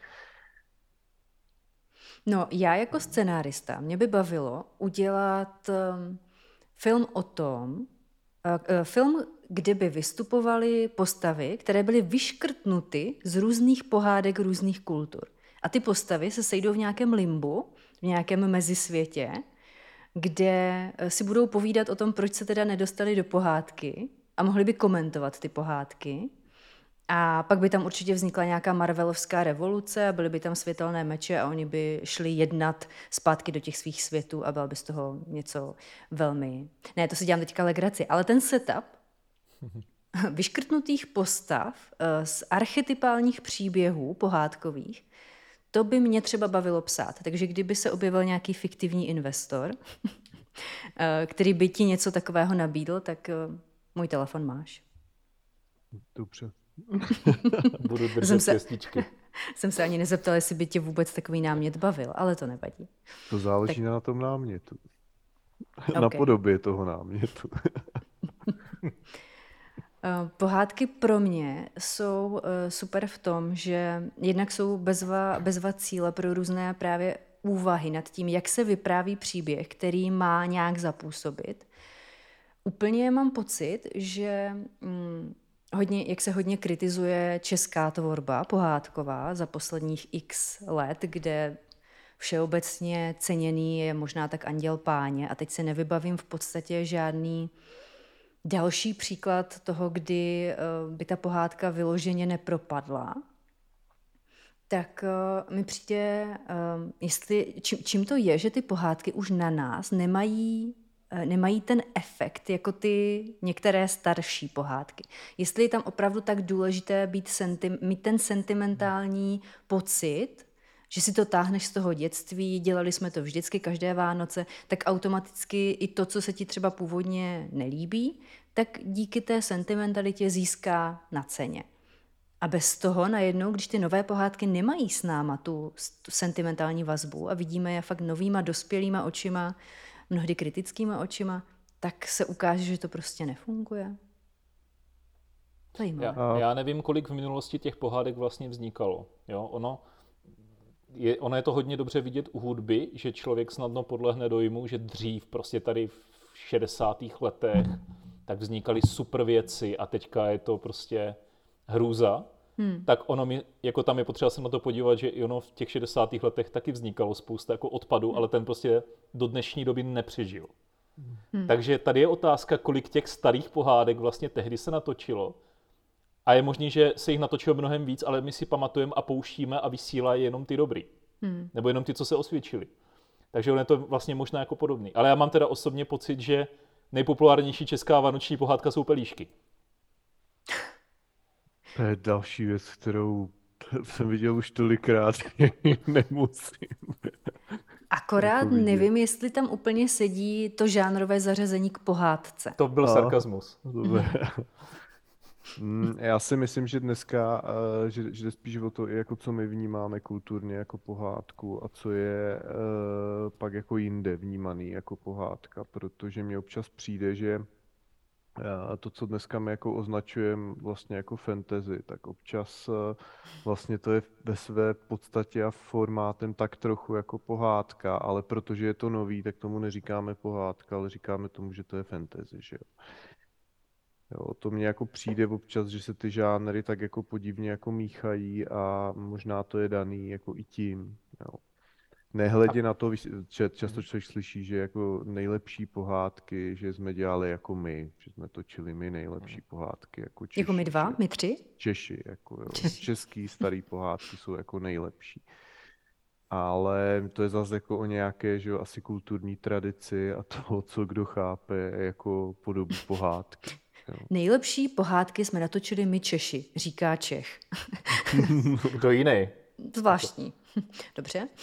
No, já jako scenárista, mě by bavilo udělat um, film o tom, uh, uh, film, kde by vystupovaly postavy, které byly vyškrtnuty z různých pohádek různých kultur. A ty postavy se sejdou v nějakém limbu, nějakém mezisvětě, kde eh, si budou povídat o tom, proč se teda nedostali do pohádky a mohli by komentovat ty pohádky. A pak by tam určitě vznikla nějaká Marvelovská revoluce a byly by tam světelné meče a oni by šli jednat zpátky do těch svých světů a bylo by z toho něco velmi... Ne, to si dělám teďka legraci, ale ten setup [LAUGHS] vyškrtnutých postav eh, z archetypálních příběhů pohádkových, to by mě třeba bavilo psát. Takže kdyby se objevil nějaký fiktivní investor, [LAUGHS] eh, který by ti něco takového nabídl, tak eh, můj telefon máš. Dobře. [LAUGHS] Budu držet Jsem se- pěstičky. [LAUGHS] Jsem se ani nezeptala, jestli by tě vůbec takový námět bavil, ale to nevadí. To záleží na tom námětu. Na Ok. podobě toho námětu. Eh, Pohádky pro mě jsou eh, super v tom, že jednak jsou bezva, bezva cíle pro různé právě úvahy nad tím, jak se vypráví příběh, který má nějak zapůsobit. Úplně mám pocit, že hm, hodně, jak se hodně kritizuje česká tvorba pohádková za posledních x let, kde všeobecně ceněný je možná tak Anděl Páně a teď se nevybavím v podstatě žádný Další příklad toho, kdy eh, by ta pohádka vyloženě nepropadla, tak eh, mi přijde, eh, jestli, čím, čím to je, že ty pohádky už na nás nemají, nemají ten efekt jako ty některé starší pohádky. Jestli je tam opravdu tak důležité být senti- mít ten sentimentální pocit, že si to táhneš z toho dětství, dělali jsme to vždycky každé Vánoce, tak automaticky i to, co se ti třeba původně nelíbí, tak díky té sentimentalitě získá na ceně. A bez toho najednou, když ty nové pohádky nemají s náma tu, tu sentimentální vazbu a vidíme je fakt novýma dospělýma očima, mnohdy kritickýma očima, tak se ukáže, že to prostě nefunguje. Já, já nevím, kolik v minulosti těch pohádek vlastně vznikalo. Jo, ono, je, ono je to hodně dobře vidět u hudby, že člověk snadno podlehne dojmu, že dřív, prostě tady v 60. letech, tak vznikaly super věci a teďka je to prostě hrůza. Hmm. Tak ono mi, jako tam je potřeba se na to podívat, že i ono v těch 60. letech taky vznikalo spousta jako odpadu, hmm. ale ten prostě do dnešní doby nepřežil. Hmm. Takže tady je otázka, kolik těch starých pohádek vlastně tehdy se natočilo. A je možný, že se jich natočilo mnohem víc, ale my si pamatujeme a pouštíme a vysílají jenom ty dobrý. Hmm. Nebo jenom ty, co se osvědčili. Takže ono je to vlastně možná jako podobný. Ale já mám teda osobně pocit, že nejpopulárnější česká vánoční pohádka jsou pelíšky. To je další věc, kterou jsem viděl už tolikrát, [LAUGHS] nemusím. Akorát Jako nevím, jestli tam úplně sedí to žánrové zařazení k pohádce. To byl No. sarkazmus. Mm, [LAUGHS] Já si myslím, že dneska, eh, že, že jde spíš o to, jako co my vnímáme kulturně jako pohádku a co je eh, pak jako jinde vnímaný jako pohádka, protože mně občas přijde, že eh, to, co dneska my jako označujeme vlastně jako fantasy, tak občas vlastně to je ve své podstatě a formátem tak trochu jako pohádka, ale protože je to nový, tak tomu neříkáme pohádka, ale říkáme tomu, že to je fantasy, že jo. Jo, to mně jako přijde občas, že se ty žánry tak jako podivně jako míchají a možná to je daný jako i tím. Jo. Nehledě na to, často člověk slyší, že jako nejlepší pohádky, že jsme dělali jako my, že jsme točili my nejlepší pohádky jako Češi. Jako my dva, my tři? Češi, jako jo. Češi. Český [LAUGHS] starý pohádky jsou jako nejlepší. Ale to je zase jako o nějaké, že jo, asi kulturní tradici a toho, co kdo chápe jako podobu pohádky. Nejlepší pohádky jsme natočili my Češi, říká Čech. [LAUGHS] Kdo jiný? Zvláštní. [LAUGHS] Dobře. [LAUGHS]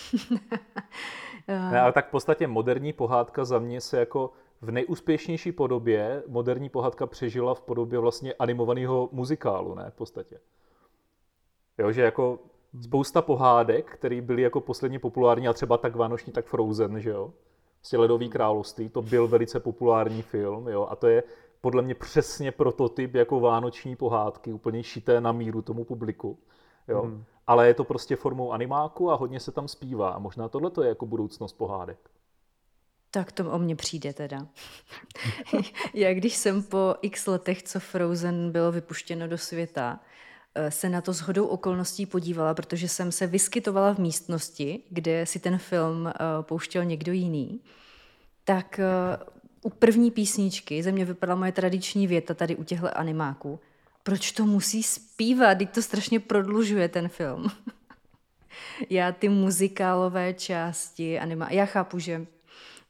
Ne, ale tak v podstatě moderní pohádka za mě se jako v nejúspěšnější podobě moderní pohádka přežila v podobě vlastně animovaného muzikálu, ne, v podstatě. Jo, že jako spousta pohádek, které byly jako posledně populární, a třeba tak Vánoční, tak Frozen, že jo, prostě Ledový království, to byl velice populární film, jo, a to je podle mě přesně prototyp jako vánoční pohádky, úplně šité na míru tomu publiku, jo. Hmm. Ale je to prostě formou animáku a hodně se tam zpívá. A možná tohle je jako budoucnost pohádek. Tak to o mně přijde teda. Já když jsem po x letech, co Frozen bylo vypuštěno do světa, eh, se na to shodou okolností podívala, protože jsem se vyskytovala v místnosti, kde si ten film eh, pouštěl někdo jiný, tak u první písničky ze mě vypadala moje tradiční věta tady u těchto animáků. Proč to musí zpívat? Teď to strašně prodlužuje ten film. [LAUGHS] já ty muzikálové části anima... Já chápu, že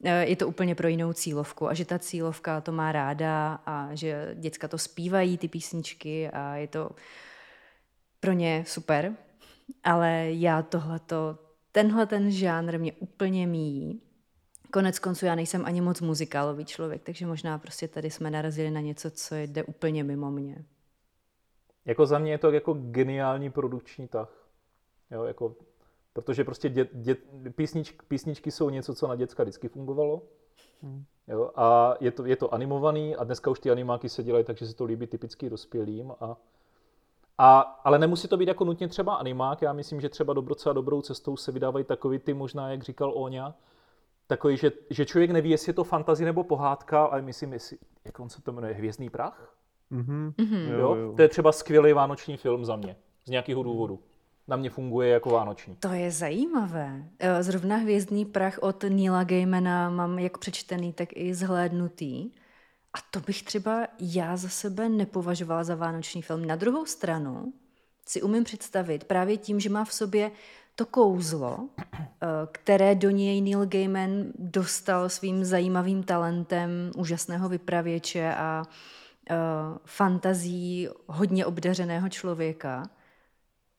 eh, je to úplně pro jinou cílovku a že ta cílovka to má ráda a že děcka to zpívají, ty písničky a je to pro ně super. Ale já tohleto, tenhle ten žánr mě úplně míjí. Konec konců já nejsem ani moc muzikálový člověk, takže možná prostě tady jsme narazili na něco, co jde úplně mimo mě. Jako za mě je to jako geniální produkční tah. Jo, jako, protože prostě dě, dě, písnič, písničky jsou něco, co na děcka vždycky fungovalo. Hmm. Jo, a je to, je to animovaný a dneska už ty animáky se dělají tak, že se to líbí typicky dospělým. A, a, ale nemusí to být jako nutně třeba animák. Já myslím, že třeba docela dobrou cestou se vydávají takový ty možná, jak říkal Oňa, takový, že, že člověk neví, jestli je to fantazie nebo pohádka, ale myslím, jestli, jak on se to jmenuje, Hvězdný prach? Mm-hmm. Jo, jo, jo. To je třeba skvělý vánoční film za mě, z nějakého důvodu na mě funguje jako vánoční. To je zajímavé. E, zrovna Hvězdný prach od Neila Gaimana mám jak přečtený, tak i zhlédnutý. A to bych třeba já za sebe nepovažovala za vánoční film. Na druhou stranu si umím představit právě tím, že má v sobě to kouzlo, e, které do něj Neil Gaiman dostal svým zajímavým talentem úžasného vypravěče a uh, fantazí hodně obdařeného člověka –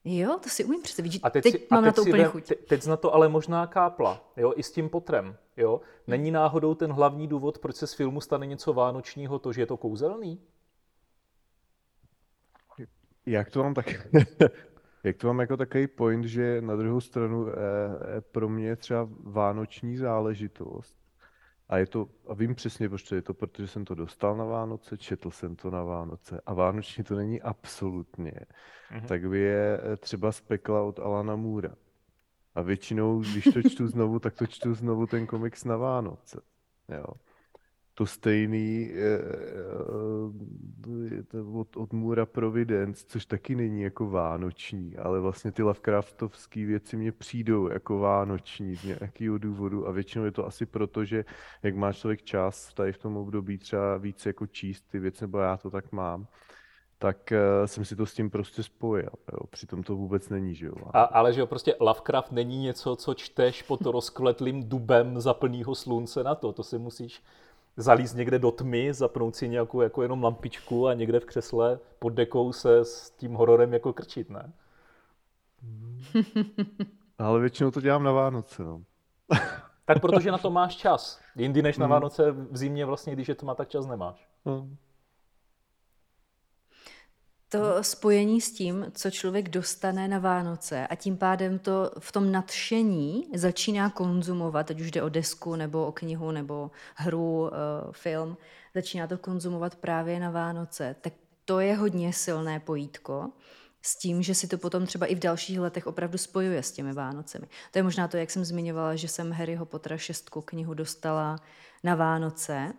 Jo, to si umím představit. A teď, teď si, mám a teď na to úplně chuť. Te, teď na to ale možná kápla, jo, i s tím potrem. Jo. Není náhodou ten hlavní důvod, proč se z filmu stane něco vánočního, to, že je to kouzelný? Jak to mám tak... Jak to mám jako takový point, že na druhou stranu e, e, pro mě třeba vánoční záležitost a je to, a vím přesně, proč to je to, protože jsem to dostal na Vánoce, četl jsem to na Vánoce a vánoční to není absolutně. Mm-hmm. Tak by je eh, třeba z pekla od Alana Můra. A většinou, když to čtu znovu, tak to čtu znovu ten komiks na Vánoce. Jo to stejný je, je to od, od Můra Providence, což taky není jako vánoční, ale vlastně ty Lovecraftovské věci mě přijdou jako vánoční z nějakého důvodu a většinou je to asi proto, že jak má člověk čas tady v tom období třeba více jako číst ty věci, nebo já to tak mám, tak uh, jsem si to s tím prostě spojil. Jo. Přitom to vůbec není, že jo. A, ale že jo, prostě Lovecraft není něco, co čteš pod rozkletlým dubem za plnýho slunce na to. To si musíš zalíst někde do tmy, zapnout si nějakou jako jenom lampičku a někde v křesle pod dekou se s tím hororem jako krčit, ne? [LAUGHS] Ale většinou to dělám na Vánoce, no. tak protože na to máš čas. Jindy než na hmm. Vánoce v zimě vlastně, když je tma, tak čas nemáš. No to spojení s tím, co člověk dostane na Vánoce. A tím pádem to v tom nadšení začíná konzumovat, ať už jde o desku nebo o knihu nebo hru, eh, film, začíná to konzumovat právě na Vánoce, tak to je hodně silné pojítko s tím, že si to potom třeba i v dalších letech opravdu spojuje s těmi Vánocemi. To je možná to, jak jsem zmiňovala, že jsem Harryho Pottera šestku knihu dostala na Vánoce,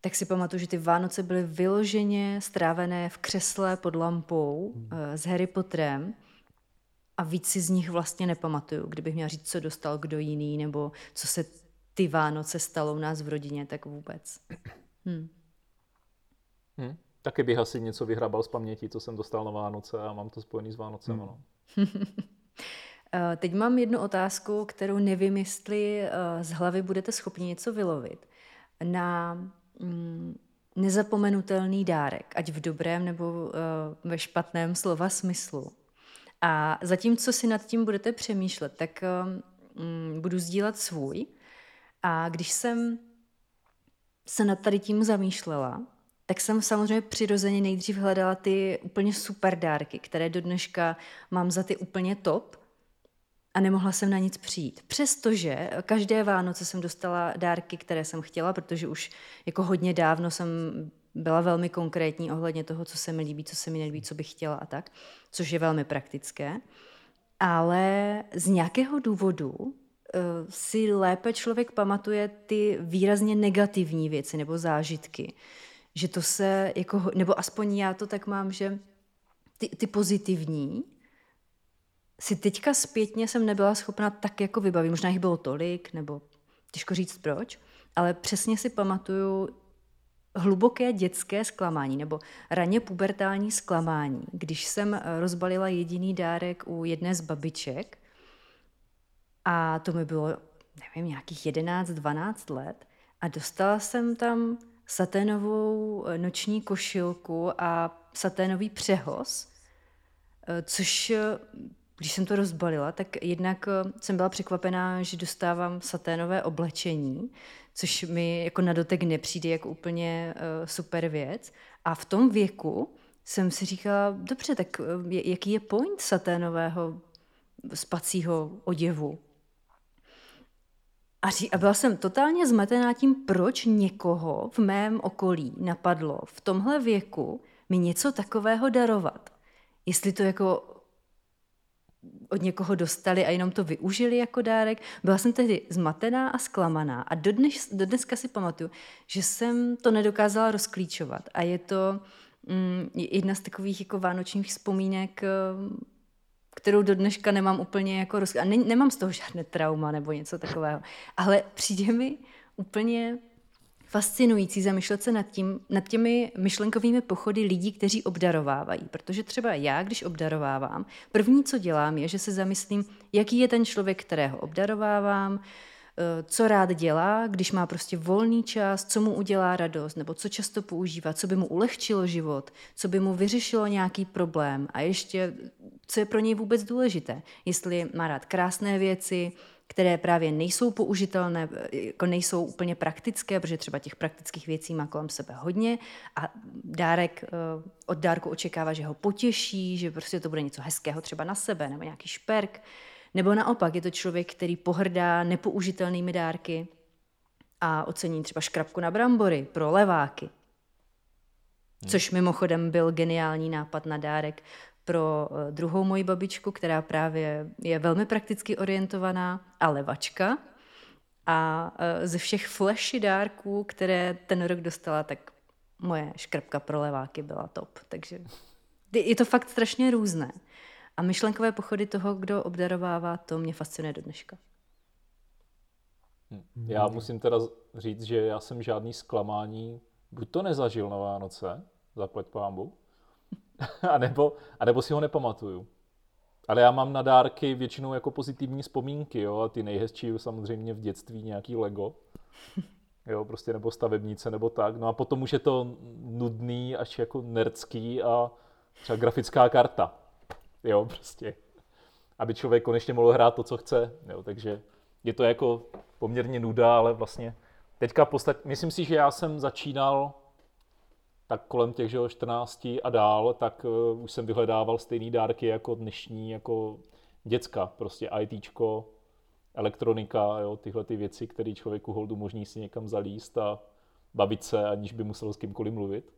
tak si pamatuju, že ty Vánoce byly vyloženě strávené v křesle pod lampou hmm. uh, s Harry Potterem a víc si z nich vlastně nepamatuju. Kdybych měla říct, co dostal kdo jiný, nebo co se ty Vánoce stalo u nás v rodině, tak vůbec. Hmm. Hmm. Taky bych asi něco vyhrabal z paměti, co jsem dostal na Vánoce a mám to spojený s Vánocem. Hmm. No. [LAUGHS] Eh, teď mám jednu otázku, kterou nevím, jestli eh, z hlavy budete schopni něco vylovit. Na nezapomenutelný dárek, ať v dobrém nebo uh, ve špatném slova smyslu. A zatímco si nad tím budete přemýšlet, tak uh, mm, budu sdílet svůj. A když jsem se nad tady tím zamýšlela, tak jsem samozřejmě přirozeně nejdřív hledala ty úplně super dárky, které do dneška mám za ty úplně top a nemohla jsem na nic přijít. Přestože každé Vánoce jsem dostala dárky, které jsem chtěla, protože už jako hodně dávno jsem byla velmi konkrétní ohledně toho, co se mi líbí, co se mi nelíbí, co bych chtěla a tak, což je velmi praktické. Ale z nějakého důvodu uh, si lépe člověk pamatuje ty výrazně negativní věci nebo zážitky. Že to se, jako, nebo aspoň já to tak mám, že ty, ty pozitivní, si teďka zpětně jsem nebyla schopna tak jako vybavit. Možná jich bylo tolik, nebo těžko říct proč, ale přesně si pamatuju hluboké dětské zklamání nebo raně pubertální zklamání, když jsem eh, rozbalila jediný dárek u jedné z babiček a to mi bylo, nevím, nějakých 11-12 let a dostala jsem tam saténovou eh, noční košilku a saténový přehoz, eh, což když jsem to rozbalila, tak jednak jsem byla překvapená, že dostávám saténové oblečení, což mi jako na dotek nepřijde jako úplně uh, super věc. A v tom věku jsem si říkala, dobře, tak uh, jaký je point saténového spacího oděvu? A, ří, a byla jsem totálně zmatená tím, proč někoho v mém okolí napadlo v tomhle věku mi něco takového darovat. Jestli to jako od někoho dostali a jenom to využili jako dárek. Byla jsem tehdy zmatená a zklamaná a dodnes, dodneska si pamatuju, že jsem to nedokázala rozklíčovat a je to mm, jedna z takových jako vánočních vzpomínek, eh, kterou do dneška nemám úplně jako roz... A ne, nemám z toho žádné trauma nebo něco takového. Ale přijde mi úplně fascinující zamýšlet se nad, tím, nad těmi myšlenkovými pochody lidí, kteří obdarovávají. Protože třeba já, když obdarovávám, první, co dělám, je, že se zamyslím, jaký je ten člověk, kterého obdarovávám, eh, co rád dělá, když má prostě volný čas, co mu udělá radost, nebo co často používá, co by mu ulehčilo život, co by mu vyřešilo nějaký problém a ještě, co je pro něj vůbec důležité. Jestli má rád krásné věci, které právě nejsou použitelné, jako nejsou úplně praktické, protože třeba těch praktických věcí má kolem sebe hodně a dárek eh, od dárku očekává, že ho potěší, že prostě to bude něco hezkého třeba na sebe, nebo nějaký šperk, nebo naopak je to člověk, který pohrdá nepoužitelnými dárky a ocení třeba škrabku na brambory pro leváky. Což mimochodem byl geniální nápad na dárek pro eh, druhou moji babičku, která právě je velmi prakticky orientovaná a levačka. A eh, ze všech flashy dárků, které ten rok dostala, tak moje škrpka pro leváky byla top. Takže je to fakt strašně různé. A myšlenkové pochody toho, kdo obdarovává, to mě fascinuje do dneška. Hm. Já musím teda říct, že já jsem žádný zklamání buď to nezažil na Vánoce, zaplať pámbu, [LAUGHS] a, nebo, a nebo si ho nepamatuju. Ale já mám na dárky většinou jako pozitivní vzpomínky, jo, a ty nejhezčí samozřejmě v dětství nějaký Lego, jo, prostě nebo stavebnice nebo tak. No a potom už je to nudný až jako nerdský a třeba grafická karta, jo, prostě. Aby člověk konečně mohl hrát to, co chce, jo, takže je to jako poměrně nuda, ale vlastně teďka postat... myslím si, že já jsem začínal tak kolem těch že 14 a dál, tak uh, už jsem vyhledával stejný dárky jako dnešní, jako děcka, prostě ITčko, elektronika, jo, tyhle ty věci, které člověku holdu možný si někam zalíst a bavit se, aniž by musel s kýmkoliv mluvit.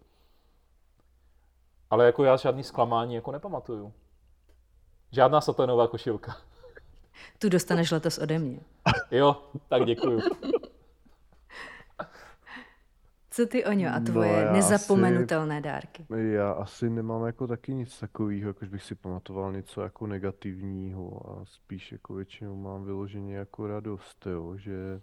Ale jako já žádný zklamání jako nepamatuju. Žádná satanová košilka. Tu dostaneš letos ode mě. Jo, tak děkuju. Co ty, Oňo, a tvoje no, nezapomenutelné asi, dárky? Já asi nemám jako taky nic takového, jakož bych si pamatoval něco jako negativního a spíš jako většinou mám vyloženě jako radost, jo, že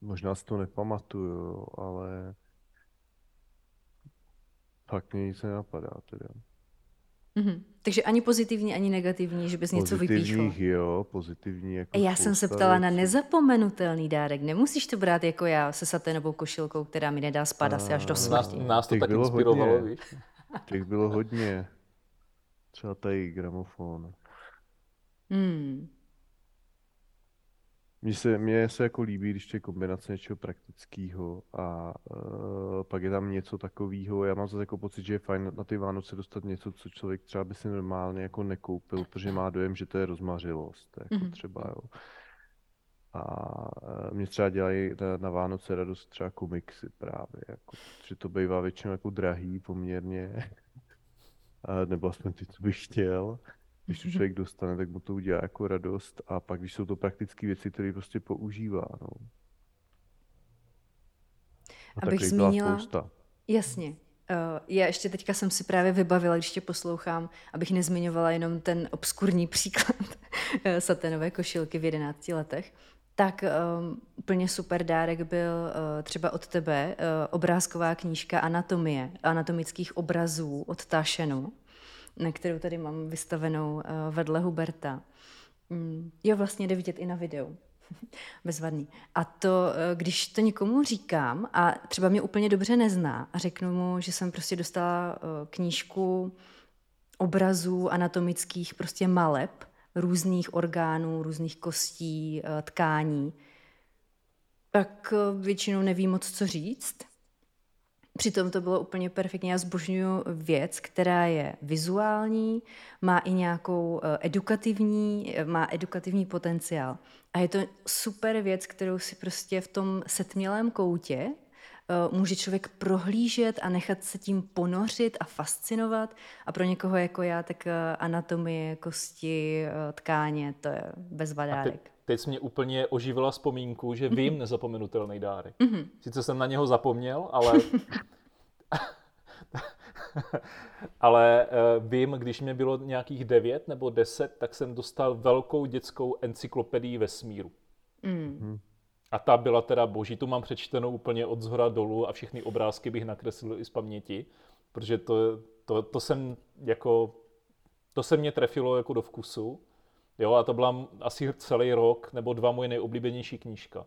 možná si to nepamatuju, ale fakt mě nic nenapadá teda. Mm-hmm. Takže ani pozitivní, ani negativní, že bys něco vypíchl. jo, pozitivní. Jako Já jsem se ptala věcí. na nezapomenutelný dárek. Nemusíš to brát jako já se saténovou košilkou, která mi nedá spát asi až do smrti. Nás, nás to tak inspirovalo, hodně. víš? Těch bylo hodně. Třeba tady gramofon. Hmm. Mně se, mně se jako líbí, když je kombinace něčeho praktického a uh, pak je tam něco takového. Já mám zase jako pocit, že je fajn na ty Vánoce dostat něco, co člověk třeba by si normálně jako nekoupil, protože má dojem, že to je rozmařilost. Jako mm-hmm. třeba, jo. A uh, mě třeba dělají na, na Vánoce radost třeba komiksy právě, jako, že to bývá většinou jako drahý poměrně, [LAUGHS] nebo aspoň ty, co bych chtěl když to člověk dostane, tak mu to udělá jako radost a pak, když jsou to praktické věci, které prostě používá. No. A Abych zmínila, spousta. Jasně. já ještě teďka jsem si právě vybavila, když tě poslouchám, abych nezmiňovala jenom ten obskurní [LAUGHS] příklad saténové košilky v 11 letech, tak um, úplně super dárek byl uh, třeba od tebe uh, obrázková knížka Anatomie, anatomických obrazů od Tašenu, na kterou tady mám vystavenou uh, vedle Huberta. Mm, jo, vlastně jde vidět i na videu. [LAUGHS] Bezvadný. A to, když to někomu říkám a třeba mě úplně dobře nezná a řeknu mu, že jsem prostě dostala knížku obrazů anatomických prostě maleb, různých orgánů, různých kostí, eh, tkání, tak eh, většinou neví moc, co říct. Přitom to bylo úplně perfektně. Já zbožňuju věc, která je vizuální, má i nějakou eh, edukativní, má edukativní potenciál. A je to super věc, kterou si prostě v tom setmělém koutě Eh, může člověk prohlížet a nechat se tím ponořit a fascinovat. A pro někoho jako já, tak eh, anatomie, kosti, eh, tkáně, to je bezvadárek. Te, teď jsi mě úplně oživila vzpomínku, že vím mm-hmm. nezapomenutelný dárek. Mm-hmm. Sice jsem na něho zapomněl, ale... [LAUGHS] ale uh, vím, když mě bylo nějakých devět nebo deset, tak jsem dostal velkou dětskou encyklopedii vesmíru. Mm. A ta byla teda boží, tu mám přečtenou úplně od zhora dolů a všechny obrázky bych nakreslil i z paměti, protože to, to, to jsem jako, to se mě trefilo jako do vkusu. Jo, a to byla asi celý rok nebo dva moje nejoblíbenější knížka.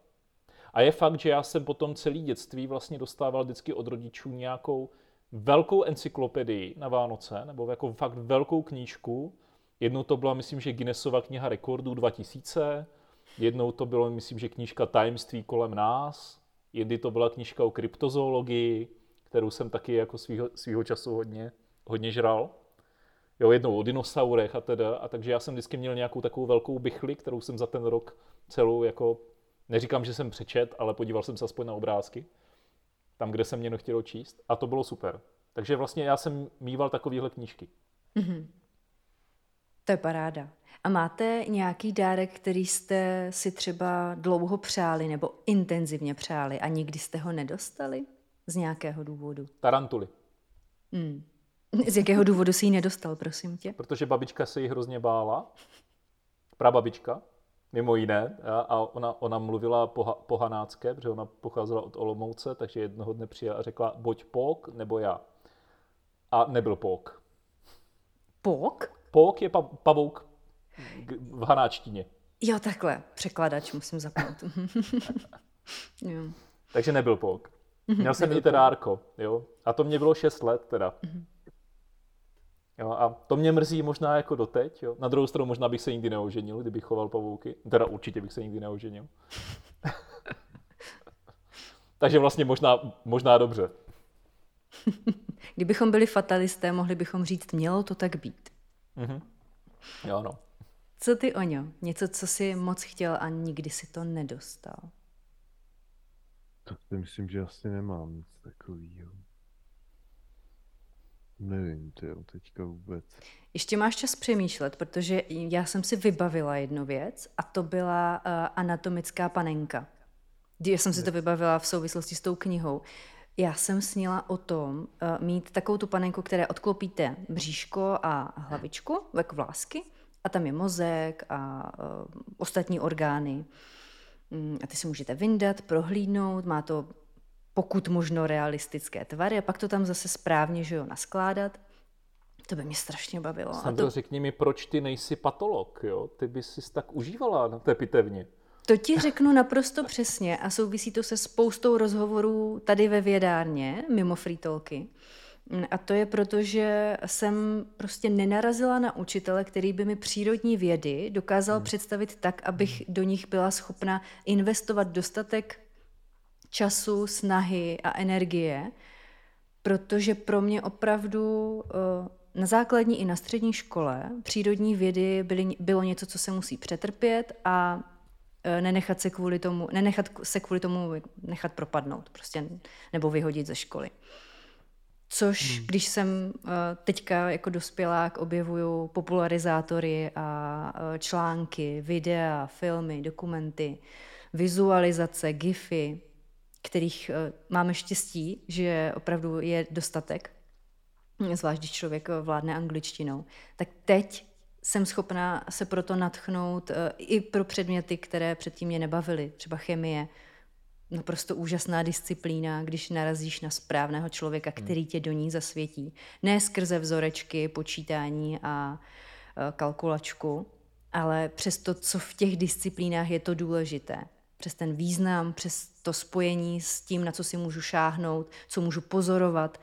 A je fakt, že já jsem potom celý dětství vlastně dostával vždycky od rodičů nějakou velkou encyklopedii na Vánoce, nebo jako fakt velkou knížku. Jednou to byla, myslím, že Guinnessova kniha rekordů 2000, Jednou to bylo, myslím, že knížka Tajemství kolem nás, jedny to byla knížka o kryptozoologii, kterou jsem taky jako svýho, svýho času hodně, hodně žral. Jo, jednou o dinosaurech a teda. A takže já jsem vždycky měl nějakou takovou velkou bychli, kterou jsem za ten rok celou jako, neříkám, že jsem přečet, ale podíval jsem se aspoň na obrázky, tam, kde jsem mě nechtěl číst. A to bylo super. Takže vlastně já jsem mýval takovéhle knížky. Mm-hmm. To je paráda. A máte nějaký dárek, který jste si třeba dlouho přáli nebo intenzivně přáli a nikdy jste ho nedostali? Z nějakého důvodu? Tarantuly. Hmm. [LAUGHS] Z jakého důvodu si ji nedostal, prosím tě? Protože babička se jí hrozně bála. Prababička, mimo jiné. A ona, ona mluvila poha, pohanácké, protože ona pocházela od Olomouce, takže jednoho dne přijela a řekla, buď pok, nebo já. A nebyl pok. Pok? Pok je pa, pavouk v hanáčtině. Jo, takhle. Překladač musím zapnout. [LAUGHS] jo. Takže nebyl pok. Mhm, Měl jsem i terárko, jo. A to mě bylo 6 let teda. Mhm. Jo, a to mě mrzí možná jako doteď, jo. Na druhou stranu možná bych se nikdy neoženil, kdybych choval pavouky. Teda určitě bych se nikdy neoženil. [LAUGHS] Takže vlastně možná, možná dobře. [LAUGHS] Kdybychom byli fatalisté, mohli bychom říct, mělo to tak být. Mm-hmm. Jo, no. Co ty, Oňo? Něco, co jsi moc chtěl a nikdy si to nedostal? To si myslím, že asi nemám nic takového. Nevím, ty jo, teďka vůbec. Ještě máš čas přemýšlet, protože já jsem si vybavila jednu věc a to byla uh, anatomická panenka. Já jsem si to vybavila v souvislosti s tou knihou. Já jsem snila o tom uh, mít takovou tu panenku, které odklopíte bříško a hlavičku, jako vlásky, a tam je mozek a uh, ostatní orgány. Mm, a ty si můžete vyndat, prohlídnout, má to pokud možno realistické tvary a pak to tam zase správně, že jo, naskládat. To by mě strašně bavilo. Sandro, to... řekni mi, proč ty nejsi patolog, jo? Ty bys si tak užívala na té pitevně. To ti řeknu naprosto přesně a souvisí to se spoustou rozhovorů tady ve vědárně, mimo frítolky. A to je proto, že jsem prostě nenarazila na učitele, který by mi přírodní vědy dokázal hmm. představit tak, abych hmm. do nich byla schopna investovat dostatek času, snahy a energie, protože pro mě opravdu eh, na základní i na střední škole přírodní vědy byly, bylo něco, co se musí přetrpět a eh, nenechat se kvůli tomu, nenechat se kvůli tomu nechat propadnout prostě, nebo vyhodit ze školy. Což, hmm. když jsem uh, teďka jako dospělák objevuju popularizátory a články, videa, filmy, dokumenty, vizualizace, gify, kterých eh, máme štěstí, že opravdu je dostatek, zvlášť když člověk vládne angličtinou, tak teď jsem schopná se proto natchnout eh, i pro předměty, které předtím mě nebavily, třeba chemie, naprosto úžasná disciplína, když narazíš na správného člověka, hmm. který tě do ní zasvětí. Ne skrze vzorečky, počítání a eh, kalkulačku, ale přes to, co v těch disciplínách je to důležité. Přes ten význam, přes to spojení s tím, na co si můžu šáhnout, co můžu pozorovat.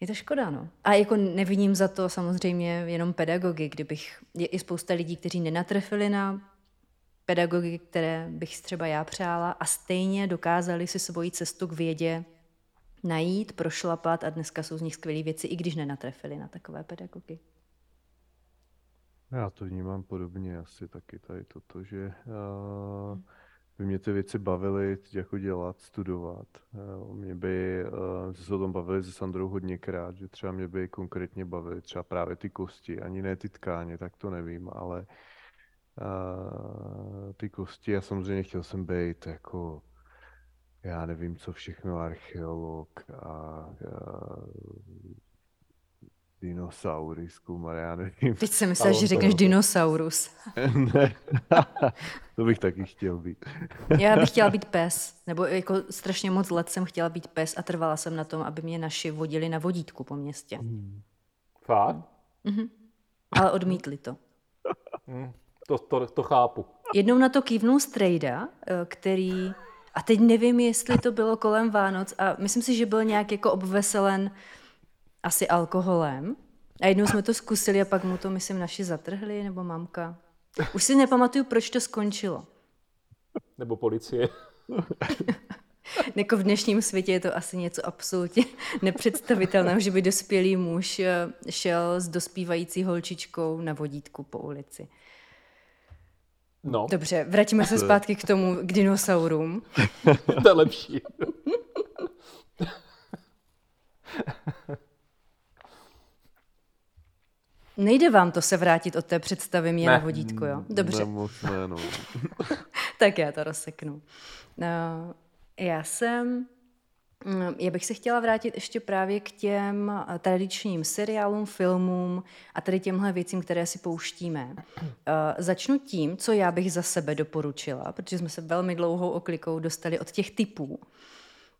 Je to škoda, no. A jako neviním za to samozřejmě jenom pedagogy, kdybych, je i spousta lidí, kteří nenatrefili na pedagogy, které bych třeba já přála a stejně dokázali si svoji cestu k vědě najít, prošlapat a dneska jsou z nich skvělé věci, i když nenatrefili na takové pedagogy. Já to vnímám podobně asi taky tady toto, že uh, by mě ty věci bavily jako dělat, studovat. Uh, mě by, uh, se o tom bavili se Sandrou hodněkrát, že třeba mě by konkrétně bavily třeba právě ty kosti, ani ne ty tkáně, tak to nevím, ale uh, ty kosti a samozřejmě chtěl jsem být jako já nevím, co všechno archeolog a, a Dinosaury zkoumat, já nevím. Teď jsem myslel, že řekneš dinosaurus. ne, [LAUGHS] to bych taky chtěl být. já bych chtěla být pes, nebo jako strašně moc let jsem chtěla být pes a trvala jsem na tom, aby mě naši vodili na vodítku po městě. Hmm. Fakt? Mhm. Ale odmítli to. Hmm. To, to, to chápu. Jednou na to kývnul Strejda, eh, který, a teď nevím, jestli to bylo kolem Vánoc, a myslím si, že byl nějak jako obveselen asi alkoholem. A jednou jsme to zkusili a pak mu to, myslím, naši zatrhli, nebo mamka. Už si nepamatuju, proč to skončilo. Nebo policie. [LAUGHS] jako v dnešním světě je to asi něco absolutně [LAUGHS] nepředstavitelného, že by dospělý muž eh, šel s dospívající holčičkou na vodítku po ulici. No. Dobře, vraťme se zpátky k tomu, k dinosaurům. [LAUGHS] to je lepší. Nejde vám to se vrátit od té představy mě ne. na vodítku, jo? Dobře. Ne, moc ne, no. [LAUGHS] tak já to rozseknu. No, já jsem... Mm, já bych se chtěla vrátit ještě právě k těm eh, tradičním seriálům, filmům a tady těmhle věcím, které si pouštíme. Uh, začnu tím, co já bych za sebe doporučila, protože jsme se velmi dlouhou oklikou dostali od těch typů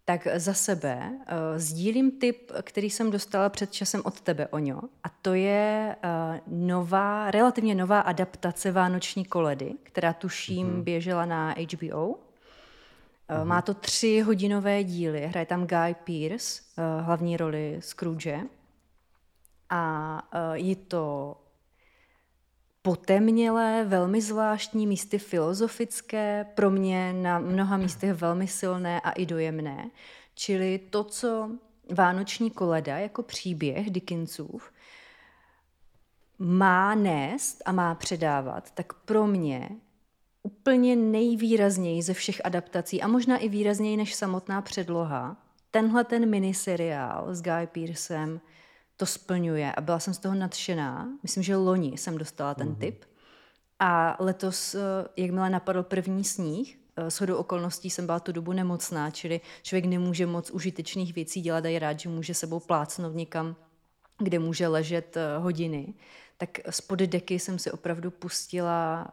tak za sebe uh, sdílím tip, který jsem dostala před časem od tebe, Oňo, a to je uh, nová, relativně nová adaptace Vánoční koledy, která tuším mm-hmm. běžela na HBO. Uh, mm-hmm. Má to tři hodinové díly, hraje tam Guy Pearce, uh, hlavní roli Scrooge. A uh, je to potemnělé, velmi zvláštní, místy filozofické, pro mě na mnoha místech velmi silné a i dojemné. Čili to, co Vánoční koleda jako příběh Dickinsův má nést a má předávat, tak pro mě úplně nejvýrazněji ze všech adaptací a možná i výrazněji než samotná předloha, tenhle ten miniseriál s Guy Pearcem to splňuje a byla jsem z toho nadšená. Myslím, že loni jsem dostala ten mm-hmm. tip. A letos, eh, jakmile napadl první sníh, eh, s hodou okolností jsem byla tu dobu nemocná, čili člověk nemůže moc užitečných věcí dělat a je rád, že může sebou plácnout někam, kde může ležet eh, hodiny. Tak spod deky jsem si opravdu pustila,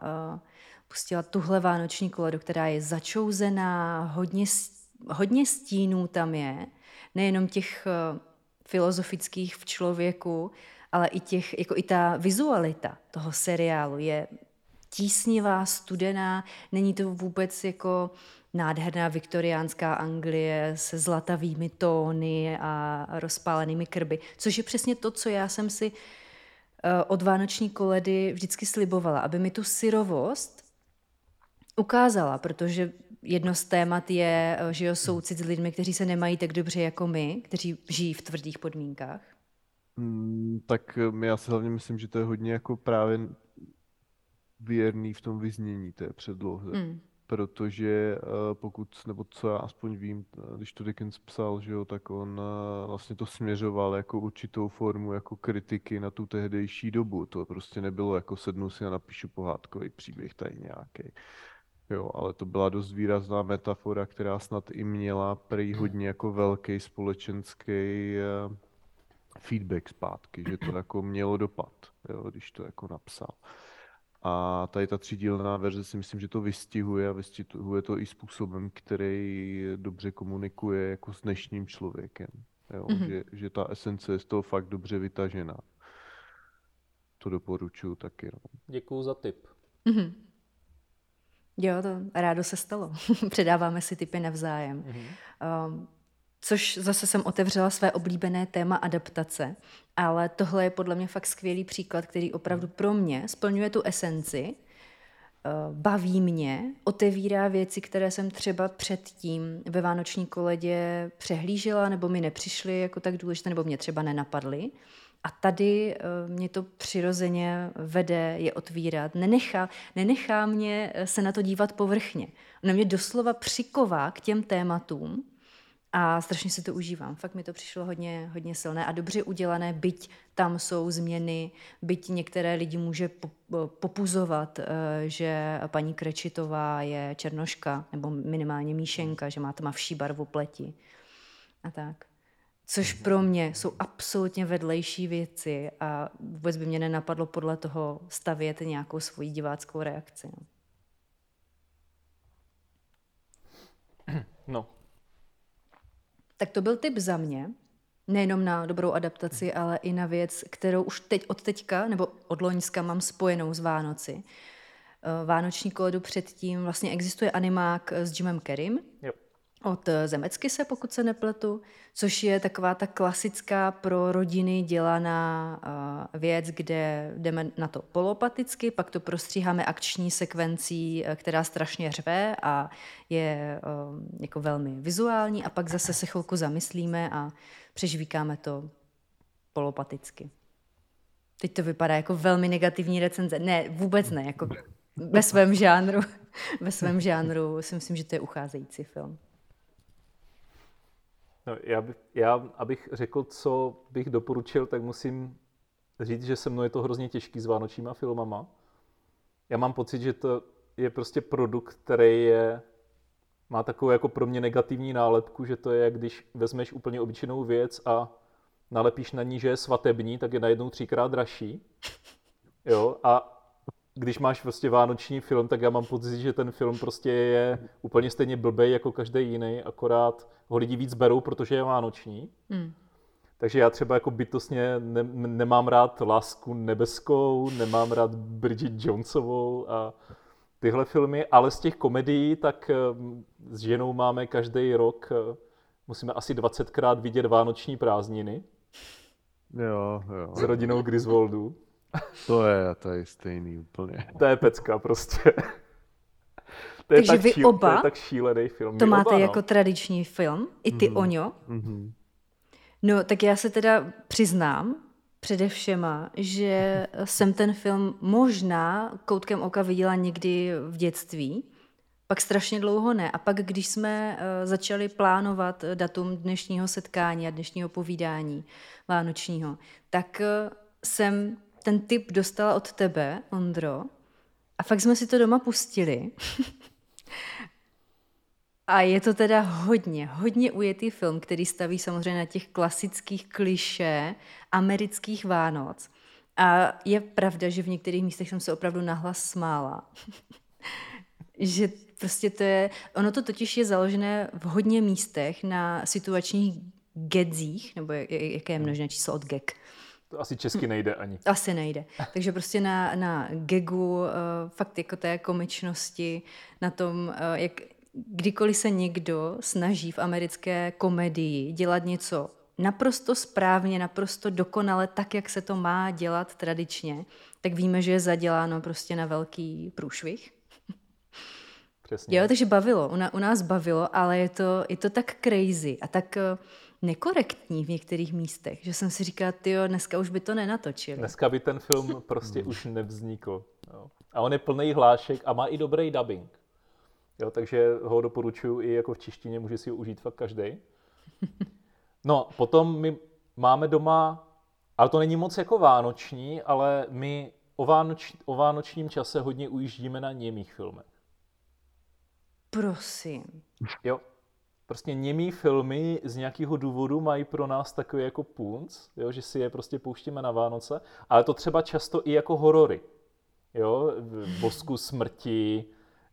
pustila tuhle vánoční koledu, která je začouzená, hodně, hodně stínů tam je, nejenom těch filozofických v člověku, ale i, těch, jako i ta vizualita toho seriálu je tísnivá, studená, není to vůbec jako nádherná viktoriánská Anglie se zlatavými tóny a rozpálenými krby, což je přesně to, co já jsem si eh, od Vánoční koledy vždycky slibovala, aby mi tu syrovost ukázala, protože jedno z témat je, eh, že jo, soucit s lidmi, kteří se nemají tak dobře jako my, kteří žijí v tvrdých podmínkách? Mm, tak eh, já si hlavně myslím, že to je hodně jako právě věrný v tom vyznění té předlohy. Mm. Protože uh, pokud, nebo co já aspoň vím, když to Dickens psal, že jo, tak on vlastně to směřoval jako určitou formu jako kritiky na tu tehdejší dobu. To prostě nebylo jako sednu si a napíšu pohádkový příběh tady nějaký Jo, ale to byla dost výrazná metafora, která snad i měla prý hodně jako velký společenský eh, feedback zpátky, že to jako mělo dopad, jo, když to jako napsal. A tady ta třídílná verze si myslím, že to vystihuje a vystihuje to i způsobem, který dobře komunikuje jako s dnešním člověkem. Jo? Mm-hmm. Že, že ta esence je z toho fakt dobře vytažená. To doporučuji taky. No. Děkuju za tip. Mm-hmm. Jo, to rádo se stalo. [LAUGHS] Předáváme si typy navzájem. Mm-hmm. Um, což zase jsem otevřela své oblíbené téma adaptace, ale tohle je podle mě fakt skvělý příklad, který opravdu pro mě splňuje tu esenci, baví mě, otevírá věci, které jsem třeba předtím ve Vánoční koledě přehlížela nebo mi nepřišly jako tak důležité, nebo mě třeba nenapadly. A tady eh, mě to přirozeně vede je otvírat. Nenechá, nenechá mě eh, se na to dívat povrchně. Ona mě doslova přiková k těm tématům, a strašně si to užívám. Fakt mi to přišlo hodně, hodně silné a dobře udělané, byť tam jsou změny, byť některé lidi může popuzovat, eh, že paní Krečitová je černoška, nebo minimálně míšenka, že má tmavší barvu pleti. A tak. Což pro mě jsou absolutně vedlejší věci a vůbec by mě nenapadlo podle toho stavět nějakou svoji diváckou reakci. No. no, tak to byl tip za mě. Nejenom na dobrou adaptaci, ale i na věc, kterou už teď od teďka, nebo od Loňska mám spojenou s Vánoci. Eh, Vánoční koledu předtím vlastně existuje animák s Jimem Kerim. Yep od Zemecky se, pokud se nepletu, což je taková ta klasická pro rodiny dělaná uh, věc, kde jdeme na to polopaticky, pak to prostříháme akční sekvencí, eh, která strašně řve a je jako velmi vizuální a pak zase se chvilku zamyslíme a přežvíkáme to polopaticky. Teď to vypadá jako velmi negativní recenze. Ne, vůbec ne, jako ve svém žánru. [LAUGHS] Ve svém žánru si myslím, že to je ucházející film. No, já, bych, já, abych řekl, co bych doporučil, tak musím říct, že se mnou je to hrozně těžký s vánočníma filmama. Já mám pocit, že to je prostě produkt, který je, má takovou jako pro mě negativní nálepku, že to je, když vezmeš úplně obyčejnou věc a nalepíš na ní, že je svatební, tak je najednou třikrát dražší. Jo, a když máš prostě vánoční film, tak já mám pocit, že ten film prostě je úplně stejně blbej jako každý jiný, akorát ho lidi víc berou, protože je vánoční. Mm. Takže já třeba jako bytostně ne, nemám rád Lásku nebeskou, nemám rád Bridget Jonesovou a tyhle filmy, ale z těch komedií, tak eh, s ženou máme každý rok, eh, musíme asi 20krát vidět Vánoční prázdniny. Jo, jo. S rodinou Griswoldů. To je, to je stejný úplně. To je pecka prostě. To je Takže tak vy šíl, oba to je tak šílený film. To máte oba, no. jako tradiční film, i ty, mm-hmm. Oňo. Mm-hmm. No, tak já se teda přiznám, předevšema, že jsem ten film možná koutkem oka viděla někdy v dětství, pak strašně dlouho ne. A pak, když jsme uh, začali plánovat datum dnešního setkání a dnešního povídání vánočního, tak uh, jsem ten tip dostala od tebe, Ondro, a fakt jsme si to doma pustili. [LAUGHS] a je to teda hodně, hodně ujetý film, který staví samozřejmě na těch klasických kliše amerických Vánoc. A je pravda, že v některých místech jsem se opravdu nahlas smála. [LAUGHS] že prostě to je, ono to totiž je založené v hodně místech na situačních gedzích, nebo jaké je množné číslo od gag. To asi česky nejde ani. Asi nejde. Takže prostě na, na gagu, uh, fakt jako té komičnosti, na tom, uh, jak kdykoliv se někdo snaží v americké komedii dělat něco naprosto správně, naprosto dokonale, tak, jak se to má dělat tradičně, tak víme, že je zaděláno prostě na velký průšvih. Přesně. Jo, takže bavilo, u, u nás bavilo, ale je to, je to tak crazy a tak uh, nekorektní v některých místech, že jsem si říkal, ty dneska už by to nenatočili. Dneska by ten film [LAUGHS] prostě už nevznikl. Jo. A on je plný hlášek a má i dobrý dubbing. Jo, takže ho doporučuji i jako v češtině, může si ho užít fakt každý. [LAUGHS] No, potom my máme doma, ale to není moc jako vánoční, ale my o, vánoč, o vánočním čase hodně ujíždíme na němých filmech. prosím. Jo. Prostě němý filmy z nějakého důvodu mají pro nás takový jako punc, jo, že si je prostě pouštíme na Vánoce, ale to třeba často i jako horory. Jo, v Bosku smrti,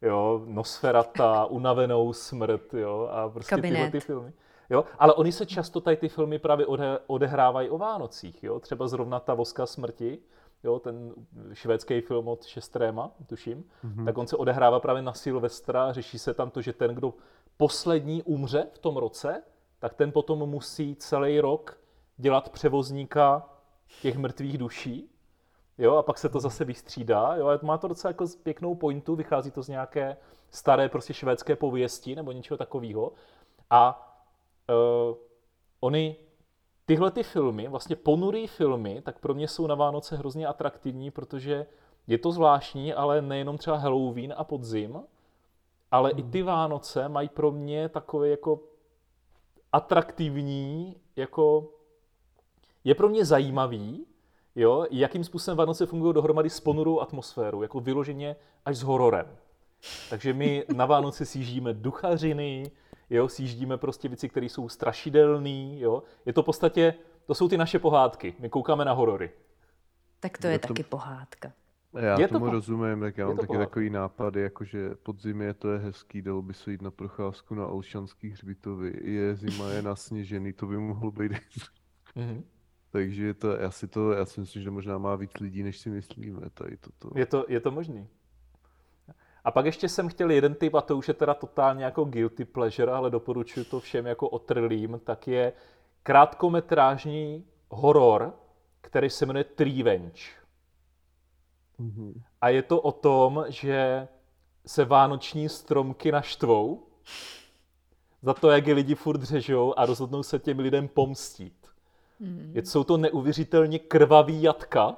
jo, Nosferata, Unavenou smrt, jo, a prostě Kabinet. tyhle ty filmy. Jo, ale oni se často tady ty filmy právě ode, odehrávají o Vánocích, jo, třeba zrovna ta Voska smrti, jo, ten švédský film od Šestréma, tuším, mm-hmm. tak on se odehrává právě na Silvestra, řeší se tam to, že ten, kdo poslední umře v tom roce, tak ten potom musí celý rok dělat převozníka těch mrtvých duší, jo, a pak se to zase vystřídá, jo, a má to docela jako pěknou pointu, vychází to z nějaké staré prostě švédské pověsti nebo něčeho takového. A uh, oni tyhle ty filmy, vlastně ponurý filmy, tak pro mě jsou na Vánoce hrozně atraktivní, protože je to zvláštní, ale nejenom třeba Halloween a podzim, ale i ty Vánoce mají pro mě takové jako atraktivní, jako je pro mě zajímavý, jo, jakým způsobem Vánoce fungují dohromady s ponurou atmosférou, jako vyloženě až s hororem. Takže my na Vánoce sjíždíme duchařiny, jo, sjíždíme prostě věci, které jsou strašidelné, jo. Je to v podstatě, to jsou ty naše pohádky, my koukáme na horory. Tak to je, Je to- taky pohádka. Já Je to tomu po- rozumím, tak já mám to taky pohádka. takový nápady, jakože podzim je to je hezký, dalo by se jít na procházku na Olšanský hřbitovy, je zima, je nasněžený, to by mohlo být. Mhm. Takže to, já si to, já si myslím, že možná má víc lidí, než si myslíme, tady toto. Je to, je to možný. A pak ještě jsem chtěl jeden typ, a to už je teda totálně jako guilty pleasure, ale doporučuji to všem jako otrlým, tak je krátkometrážní horor, který se jmenuje Revenge. Mhm. A je to o tom, že se vánoční stromky naštvou za to, jak je lidi furt řežou a rozhodnou se těm lidem pomstít. Je, jsou to neuvěřitelně krvavý jatka.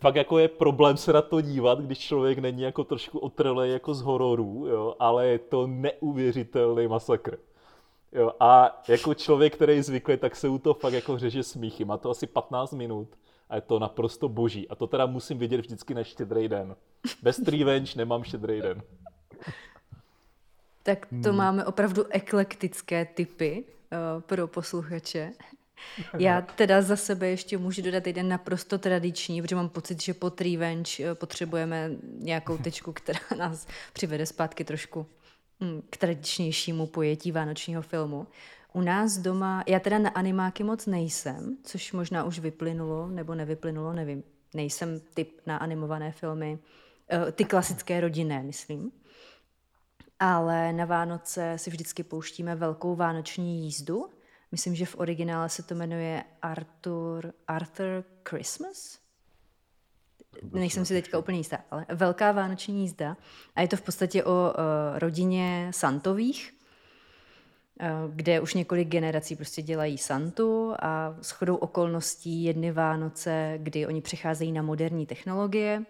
Fakt jako je problém se na to dívat, když člověk není jako trošku otrlej jako z hororů, jo, ale je to neuvěřitelný masakr. Jo, a jako člověk, který je zvyklý, tak se u toho fakt jako řeže smíchy. Má to asi 15 minut a je to naprosto boží. A to teda musím vidět vždycky na štědrý den. Bez Revenge nemám štědrý den. Tak to máme opravdu eklektické typy uh, pro posluchače. Já teda za sebe ještě můžu dodat jeden naprosto tradiční, protože mám pocit, že pod Revenge eh, potřebujeme nějakou tečku, která nás přivede zpátky trošku hm, k tradičnějšímu pojetí vánočního filmu. U nás doma, já teda na animáky moc nejsem, což možná už vyplynulo, nebo nevyplynulo, nevím. Nejsem typ na animované filmy, eh, ty klasické rodinné, myslím ale na Vánoce si vždycky pouštíme velkou vánoční jízdu. Myslím, že v originále se to jmenuje Arthur, Arthur Christmas? Nejsem si teďka úplně jistá, ale velká vánoční jízda. A je to v podstatě o uh, rodině Santových, kde už několik generací prostě dělají Santu a s chodou okolností jedny Vánoce, kdy oni přecházejí na moderní technologie,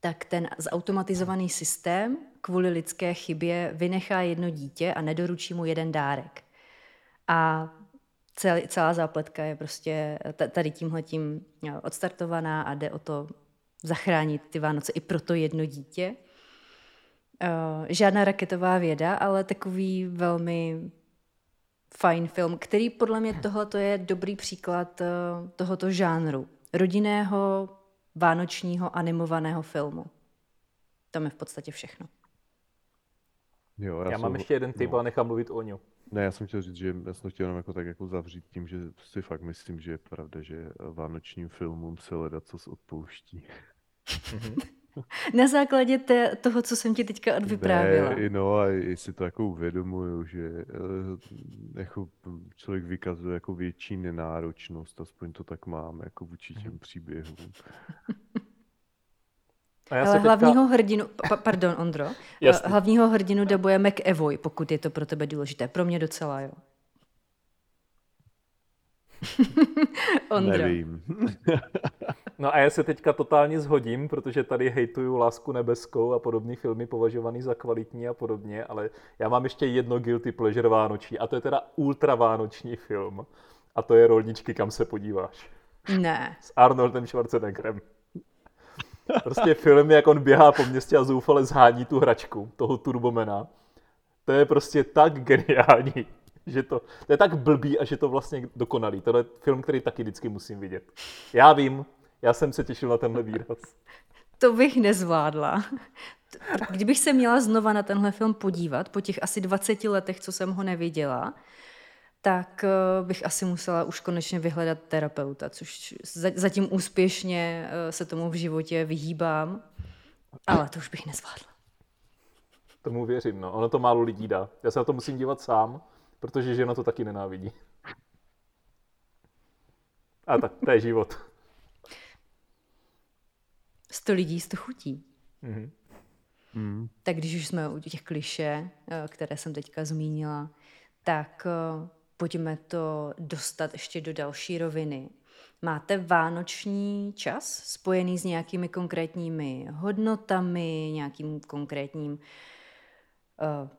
tak ten zautomatizovaný systém kvůli lidské chybě vynechá jedno dítě a nedoručí mu jeden dárek. A celý, celá zápletka je prostě ta- tady tímhletím jo, odstartovaná a jde o to zachránit ty Vánoce i pro to jedno dítě. Uh, žádná raketová věda, ale takový velmi fajn film, který podle mě tohle je dobrý příklad uh, tohoto žánru. Rodinného, vánočního animovaného filmu. To je v podstatě všechno. Jo, Já, já mám ještě jeden typ, no. ale nechám mluvit o ňu. Ne, já jsem chtěl říct, že já jsem chtěl jenom jako tak jako zavřít tím, že si fakt myslím, že je pravda, že vánočním filmům se leda co odpouští. [LAUGHS] Na základě té, toho, co jsem ti teďka odvyprávila. Ne, i no a i si to jako uvědomuju, že eh, jako člověk vykazuje jako větší nenáročnost, aspoň to tak mám, jako vůči těm příběhům. [LAUGHS] A já Ale se teďka... hlavního hrdinu, pa, pardon Ondro, [LAUGHS] Jasně. hlavního hrdinu dabuje McEvoy, pokud je to pro tebe důležité. Pro mě docela, jo. [LAUGHS] Ondro. Nevím. [LAUGHS] No a já se teďka totálně zhodím, protože tady hejtuju Lásku nebeskou a podobné filmy považovaný za kvalitní a podobně, ale já mám ještě jedno guilty pleasure vánoční a to je teda ultra vánoční film. A to je Rolničky, kam se podíváš. Ne. S Arnoldem Schwarzeneggerem. Prostě film, jak on běhá po městě a zoufale zhání tu hračku, toho Turbomena. To je prostě tak geniální, [LAUGHS] že to, to je tak blbý a že to vlastně dokonalý. To je film, který taky vždycky musím vidět. Já vím, já jsem se těšil na tenhle výraz. [LAUGHS] To bych nezvládla. Kdybych se měla znova na tenhle film podívat, po těch asi 20 letech, co jsem ho neviděla, tak eh, bych asi musela už konečně vyhledat terapeuta, což zatím úspěšně eh, se tomu v životě vyhýbám, ale to už bych nezvládla. Tomu věřím, no. Ono to málo lidí dá. Já se na to musím dívat sám, protože žena to taky nenávidí. A tak, to je život. Sto lidí, sto chutí. Mm-hmm. Mm. Tak když už jsme u těch kliše, eh, které jsem teďka zmínila, tak pojďme to dostat ještě do další roviny. Máte vánoční čas spojený s nějakými konkrétními hodnotami, nějakým konkrétním uh,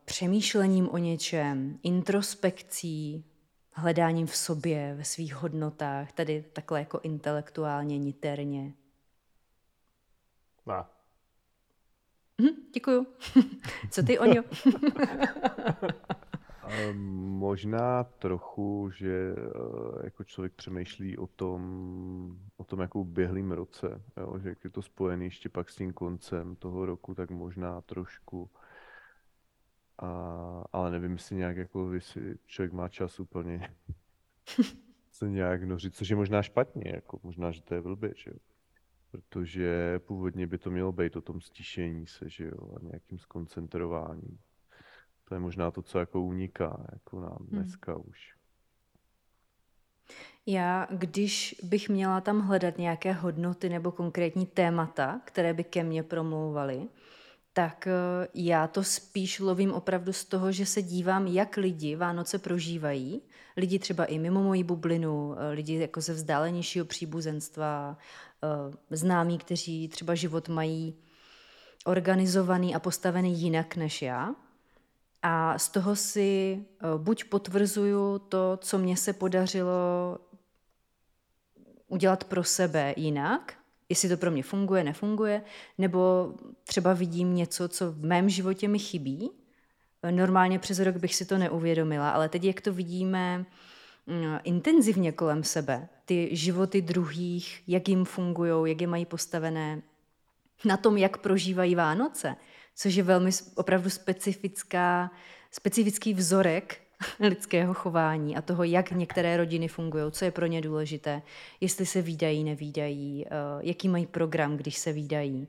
přemýšlením o něčem, introspekcí, hledáním v sobě, ve svých hodnotách, tady takhle jako intelektuálně, niterně? Ne. Hm, děkuju. [LAUGHS] Co ty, Oňo? [LAUGHS] Možná trochu, že eh, jako člověk přemýšlí o tom, o tom jako běhlým roce, jo? že jak je to spojený ještě pak s tím koncem toho roku, tak možná trošku. A, ale nevím, jestli nějak jako, jestli člověk má čas úplně [LAUGHS] se nějak nořit, což je možná špatně, jako možná, že to je blbě, že jo. Protože původně by to mělo být o tom stišení se, že jo, a nějakým skoncentrováním. To je možná to, co jako uniká jako nám hmm. dneska hmm. už. Já, když bych měla tam hledat nějaké hodnoty nebo konkrétní témata, které by ke mně promlouvaly, tak eh, já to spíš lovím opravdu z toho, že se dívám, jak lidi Vánoce prožívají. Lidi třeba i mimo moji bublinu, eh, lidi jako ze vzdálenějšího příbuzenstva, eh, známí, kteří třeba život mají organizovaný a postavený jinak než já. A z toho si buď potvrzuju to, co mně se podařilo udělat pro sebe jinak, jestli to pro mě funguje, nefunguje, nebo třeba vidím něco, co v mém životě mi chybí. Normálně přes rok bych si to neuvědomila, ale teď, jak to vidíme mm, intenzivně kolem sebe, ty životy druhých, jak jim fungují, jak je mají postavené, na tom, jak prožívají Vánoce, což je velmi opravdu specifická, specifický vzorek lidského chování a toho, jak některé rodiny fungují, co je pro ně důležité, jestli se výdají, nevídají, eh, jaký mají program, když se výdají.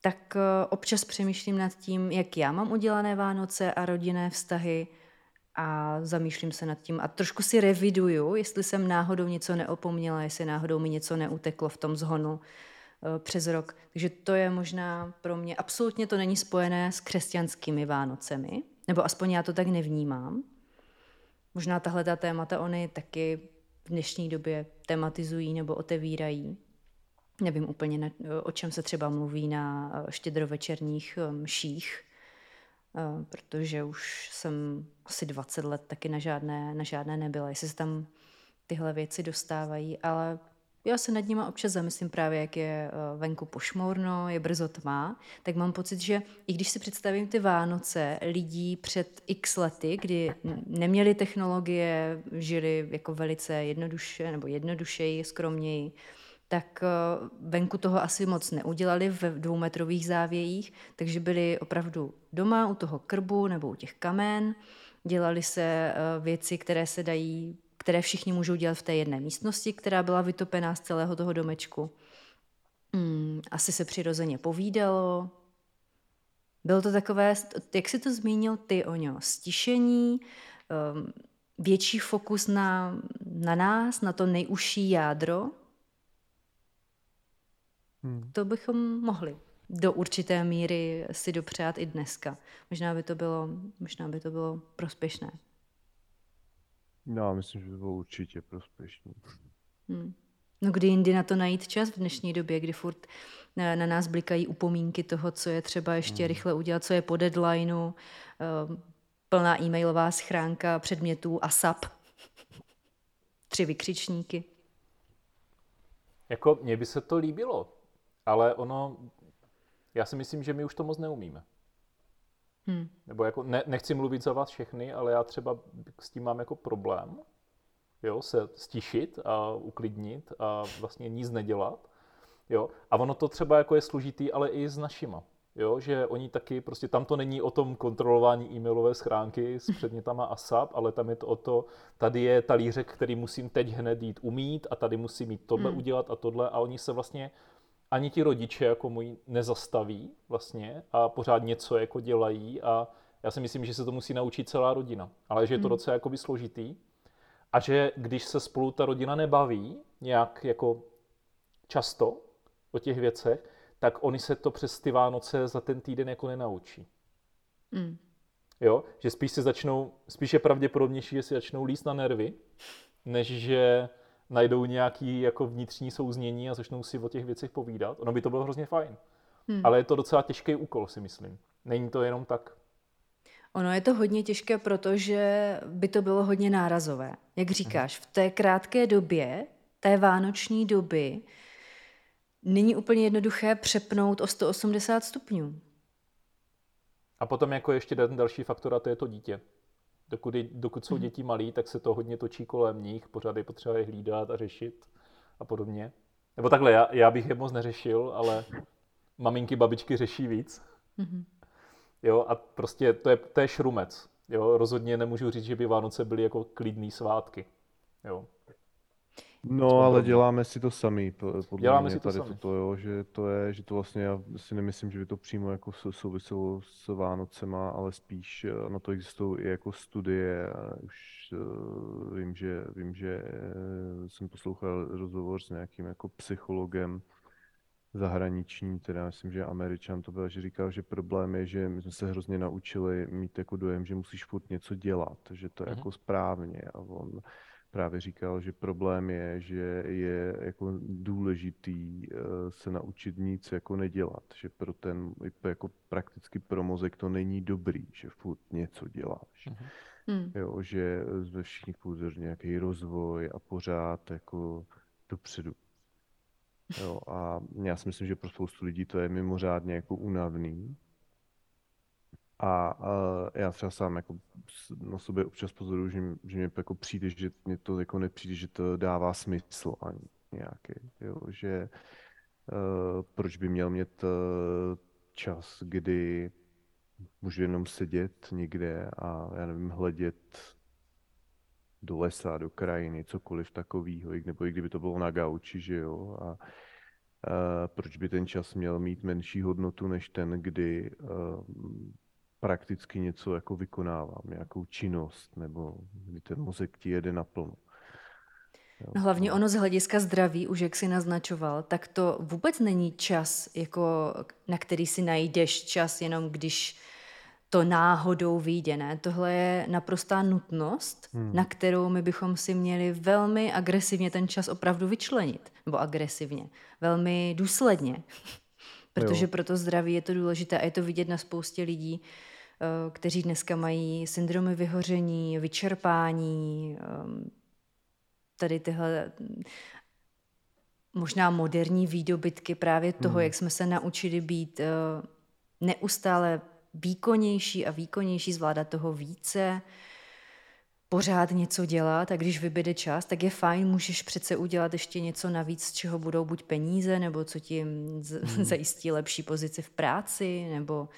Tak eh, občas přemýšlím nad tím, jak já mám udělané Vánoce a rodinné vztahy a zamýšlím se nad tím a trošku si reviduju, jestli jsem náhodou něco neopomněla, jestli náhodou mi něco neuteklo v tom zhonu Eh, přes rok. Takže to je možná pro mě, absolutně to není spojené s křesťanskými Vánocemi, nebo aspoň já to tak nevnímám. Možná tahle ta témata oni taky v dnešní době tematizují nebo otevírají. Nevím úplně, o čem se třeba mluví na eh, štědrovečerních eh, mších, protože už jsem asi 20 let taky na žádné, na žádné nebyla, jestli se tam tyhle věci dostávají, ale já se nad nima občas zamyslím právě, jak je eh, venku pošmourno, je brzo tma, tak mám pocit, že i když si představím ty Vánoce lidí před x lety, kdy neměli technologie, žili jako velice jednoduše nebo jednodušeji, skromněji, tak eh, venku toho asi moc neudělali v dvoumetrových závějích, takže byli opravdu doma u toho krbu nebo u těch kamen, dělali se eh, věci, které se dají které všichni můžou dělat v té jedné místnosti, která byla vytopená z celého toho domečku. Hmm, asi se přirozeně povídalo. Bylo to takové, jak si to zmínil ty, Oňo, stišení, um, větší fokus na, na nás, na to nejužší jádro. Hmm. To bychom mohli do určité míry si dopřát i dneska. Možná by to bylo, možná by to bylo prospěšné. No, myslím, že to bylo určitě prospěšný. Hmm. No kdy jindy na to najít čas v dnešní době, kdy furt na, na nás blikají upomínky toho, co je třeba ještě hmm. rychle udělat, co je po deadlineu, uh, plná e-mailová schránka předmětů ASAP, tři vykřičníky. Jako mně by se to líbilo, ale ono, já si myslím, že my už to moc neumíme. Hmm. Nebo jako, ne, nechci mluvit za vás všechny, ale já třeba s tím mám jako problém, jo, se stišit a uklidnit a vlastně nic nedělat. Jo. A ono to třeba jako je složitý, ale i s našima. Jo, že oni taky, prostě tam to není o tom kontrolování e-mailové schránky s předmětama ASAP, ale tam je to o to, tady je talířek, který musím teď hned jít umít a tady musím mít tohle hmm. udělat a tohle a oni se vlastně ani ti rodiče jako můj nezastaví vlastně a pořád něco jako dělají a já si myslím, že se to musí naučit celá rodina, ale že je to hmm. docela jakoby složitý a že když se spolu ta rodina nebaví nějak jako často o těch věcech, tak oni se to přes ty Vánoce za ten týden jako nenaučí. Mm. Jo, že spíš se začnou, spíš je pravděpodobnější, že si začnou líst na nervy, než že najdou nějaký jako vnitřní souznění a začnou si o těch věcech povídat. Ono by to bylo hrozně fajn. Hmm. Ale je to docela těžký úkol, si myslím. Není to jenom tak. Ono je to hodně těžké, protože by to bylo hodně nárazové. Jak říkáš, v té krátké době, té vánoční doby, není úplně jednoduché přepnout o 180 stupňů. A potom jako ještě ten další faktor, a to je to dítě. Dokud, dokud jsou mm. děti malí, tak se to hodně točí kolem nich, pořád je potřeba je hlídat a řešit a podobně. Nebo takhle, já, já bych je moc neřešil, ale maminky, babičky řeší víc. Mm-hmm. Jo, a prostě to je, to je šrumec. Jo, rozhodně nemůžu říct, že by Vánoce byly jako klidný svátky. Jo. No, ale děláme si to sami, podle děláme mě si to tady sami. toto, jo, že to je, že to vlastně, já si nemyslím, že by to přímo jako souviselo s Vánocema, ale spíš eh, na to existují i jako studie, už uh, vím, že, vím, že uh, jsem poslouchal rozhovor s nějakým jako psychologem zahraniční, teda myslím, že Američan to byl, že říkal, že problém je, že my jsme se hrozně naučili mít jako dojem, že musíš furt něco dělat, že to je uh-huh. jako správně a on právě říkal, že problém je, že je jako důležitý eh, se naučit nic jako nedělat, že pro ten, jako prakticky pro mozek to není dobrý, že furt něco děláš. Mm. Jo, že ve všichni půjde nějaký rozvoj a pořád jako dopředu. Jo, a já si myslím, že pro spoustu lidí to je mimořádně jako unavný. A, a já třeba sám jako na sobě občas pozoruju, že, že mě jako přijde, že mě to jako nepřijde, že to dává smysl ani nějaký, jo, že uh, proč by měl mít uh, čas, kdy můžu jenom sedět někde a já nevím, hledět do lesa, do krajiny, cokoliv takového, nebo i kdyby to bylo na gauči, že jo, a uh, proč by ten čas měl mít menší hodnotu než ten, kdy uh, prakticky něco jako vykonávám, nějakou činnost, nebo kdy ten mozek ti jede naplno. No hlavně ono z hlediska zdraví, už jak si naznačoval, tak to vůbec není čas, jako, na který si najdeš čas jenom když to náhodou vyjde. Ne? Tohle je naprostá nutnost, hmm. na kterou my bychom si měli velmi agresivně ten čas opravdu vyčlenit. Nebo agresivně, velmi důsledně. Protože jo. pro to zdraví je to důležité a je to vidět na spoustě lidí, Eh, kteří dneska mají syndromy vyhoření, vyčerpání, ehm, tady tyhle možná moderní výdobytky právě toho, hmm. jak jsme se naučili být eh, neustále výkonnější a výkonnější, zvládat toho více, pořád něco dělat a když vybyde čas, tak je fajn, můžeš přece udělat ještě něco navíc, z čeho budou buď peníze, nebo co ti hmm. [LAUGHS] zajistí lepší pozici v práci, nebo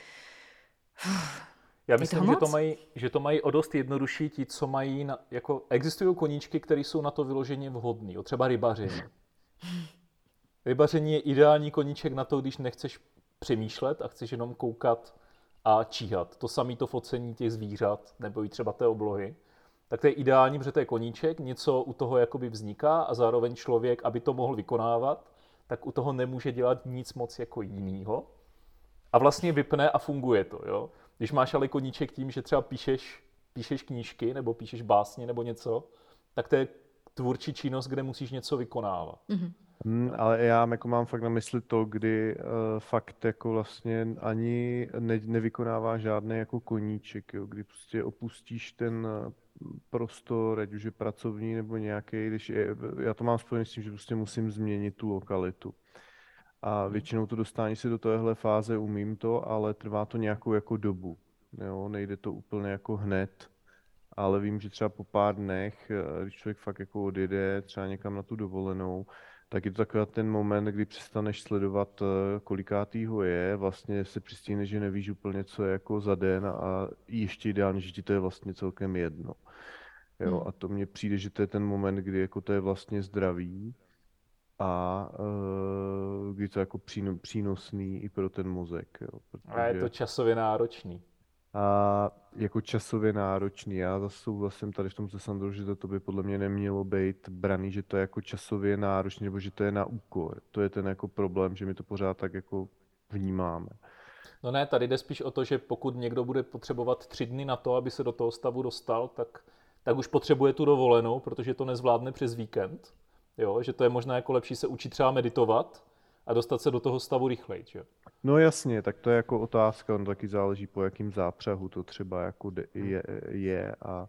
já myslím, že to, mají, že to mají o dost jednodušší ti, co mají, na, jako existují koníčky, které jsou na to vyloženě vhodné, třeba rybaření. [LAUGHS] Rybaření je ideální koníček na to, když nechceš přemýšlet a chceš jenom koukat a číhat. To samé to focení těch zvířat nebo i třeba té oblohy. Tak to je ideální, protože to je koníček, něco u toho jakoby vzniká a zároveň člověk, aby to mohl vykonávat, tak u toho nemůže dělat nic moc jako jinýho. A vlastně vypne a funguje to. Jo? Když máš ale koníček tím, že třeba píšeš, píšeš knížky nebo píšeš básně nebo něco, tak to je tvůrčí činnost, kde musíš něco vykonávat. Mm-hmm. Hmm, ale já jako mám fakt na mysli to, kdy uh, fakt jako vlastně ani ne, nevykonává žádný jako koníček, jo, kdy prostě opustíš ten prostor, ať už je pracovní nebo nějaký, když je, já to mám spojené s tím, že prostě musím změnit tu lokalitu. A většinou to dostání se do téhle fáze umím to, ale trvá to nějakou jako dobu. Jo, nejde to úplně jako hned, ale vím, že třeba po pár dnech, eh, když člověk fakt jako odjede třeba někam na tu dovolenou, tak je to takový ten moment, kdy přestaneš sledovat, eh, kolikátýho je, vlastně se přistíneš, že nevíš úplně, co je jako za den a ještě ideálně, že ti to je vlastně celkem jedno. Jo, hmm. a to mně přijde, že to je ten moment, kdy jako to je vlastně zdravý a uh, kdy to je jako přínosný i pro ten mozek. Jo, protože... A je to časově náročný a jako časově náročný. Já zase souhlasím tady v tom se Sandro, že to by podle mě nemělo být braný, že to je jako časově náročný, nebo že to je na úkor. To je ten jako problém, že my to pořád tak jako vnímáme. No ne, tady jde spíš o to, že pokud někdo bude potřebovat tři dny na to, aby se do toho stavu dostal, tak, tak už potřebuje tu dovolenou, protože to nezvládne přes víkend. Jo, že to je možná jako lepší se učit třeba meditovat, a dostat se do toho stavu rychleji. Že? No jasně, tak to je jako otázka, on taky záleží po jakým zápřahu to třeba jako je, je a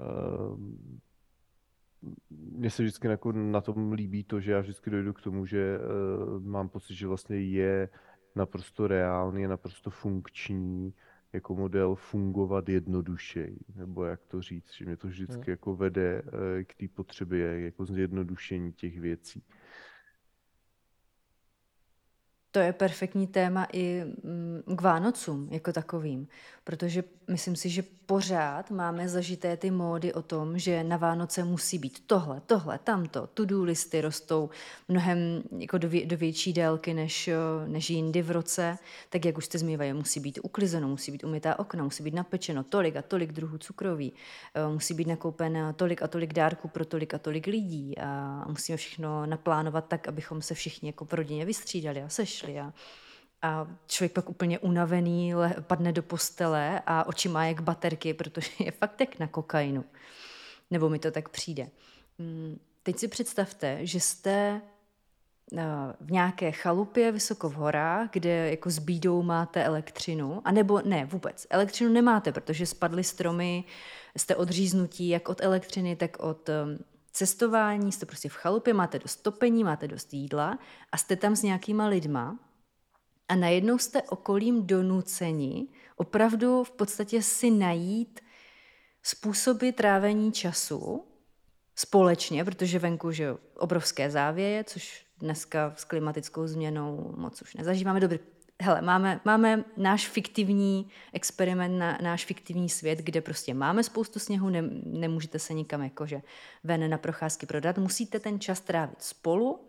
uh, mně se vždycky jako na tom líbí to, že já vždycky dojdu k tomu, že uh, mám pocit, že vlastně je naprosto reálný, je naprosto funkční jako model fungovat jednodušeji, nebo jak to říct, že mě to vždycky hmm. jako vede uh, k té potřebě jako zjednodušení těch věcí. To je perfektní téma i mm, k Vánocům jako takovým, protože myslím si, že pořád máme zažité ty módy o tom, že na Vánoce musí být tohle, tohle, tamto, to-do listy rostou mnohem jako do, vě, do větší délky než, než jindy v roce, tak jak už jste zmývají, musí být uklizeno, musí být umytá okna, musí být napečeno tolik a tolik druhů cukroví, e, musí být nakoupen tolik a tolik dárků pro tolik a tolik lidí. A musíme všechno naplánovat tak, abychom se všichni jako v rodině vystřídali a sešli a a člověk pak úplně unavený le, padne do postele a oči má jak baterky, protože je fakt jak na kokainu. Nebo mi to tak přijde. Mm, teď si představte, že jste eh, v nějaké chalupě vysoko v horách, kde jako s bídou máte elektřinu, a nebo ne, vůbec. Elektřinu nemáte, protože spadly stromy, jste odříznutí jak od elektřiny, tak od eh, cestování, jste prostě v chalupě, máte dost topení, máte dost jídla a jste tam s nějakýma lidma a najednou jste okolím donuceni opravdu v podstatě si najít způsoby trávení času společně, protože venku že obrovské závěje, což dneska s klimatickou změnou moc už nezažíváme. Dobře, hele, máme, máme náš fiktivní experiment, na, náš fiktivní svět, kde prostě máme spoustu sněhu, ne, nemůžete se nikam jakože ven na procházky prodat, musíte ten čas trávit spolu,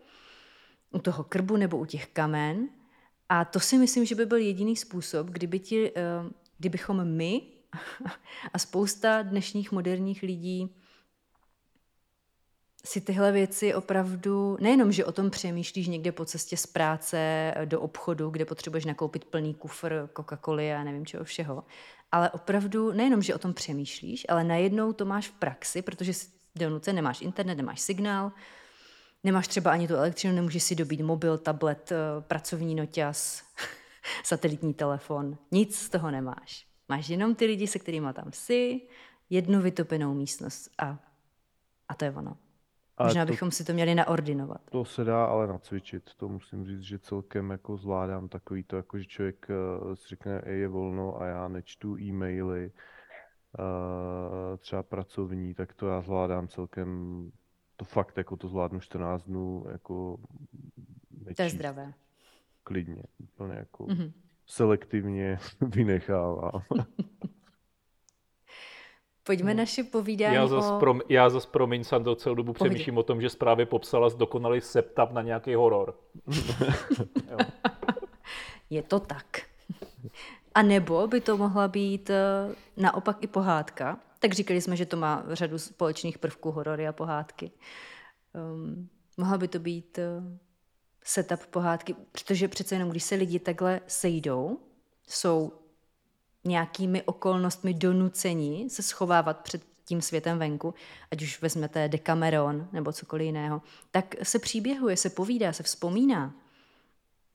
u toho krbu nebo u těch kamen. A to si myslím, že by byl jediný způsob, kdyby ti, eh, kdybychom my [LAUGHS] a spousta dnešních moderních lidí si tyhle věci opravdu, nejenom, že o tom přemýšlíš někde po cestě z práce eh, do obchodu, kde potřebuješ nakoupit plný kufr Coca-Coly a nevím čeho všeho, ale opravdu nejenom, že o tom přemýšlíš, ale najednou to máš v praxi, protože do nuce nemáš internet, nemáš signál, Nemáš třeba ani tu elektřinu, nemůžeš si dobít mobil, tablet, eh, pracovní noťas, [LAUGHS] satelitní telefon. Nic z toho nemáš. Máš jenom ty lidi, se kterými tam jsi, jednu vytopenou místnost a, a to je ono. Možná to, bychom si to měli naordinovat. To se dá ale nacvičit. To musím říct, že celkem jako zvládám takový to, jako že člověk uh, si řekne, je volno a já nečtu e-maily, uh, třeba pracovní, tak to já zvládám celkem to fakt jako to zvládnu 14 dnů jako nečíst. To je zdravé. Klidně, úplně jako mm-hmm. selektivně [LAUGHS] vynechávám. [LAUGHS] Pojďme no. naše povídání já zas, o... Prom, já zase, promiň, Sandro, celou dobu Pohodě. přemýšlím o tom, že zprávě popsala dokonalý setup na nějaký horor. [LAUGHS] Je to tak. A nebo by to mohla být eh, naopak i pohádka, tak říkali jsme, že to má řadu společných prvků horory a pohádky. Um, mohla by to být uh, setup pohádky, protože přece jenom, když se lidi takhle sejdou, jsou nějakými okolnostmi donuceni se schovávat před tím světem venku, ať už vezmete Decameron nebo cokoliv jiného, tak se příběhuje, se povídá, se vzpomíná.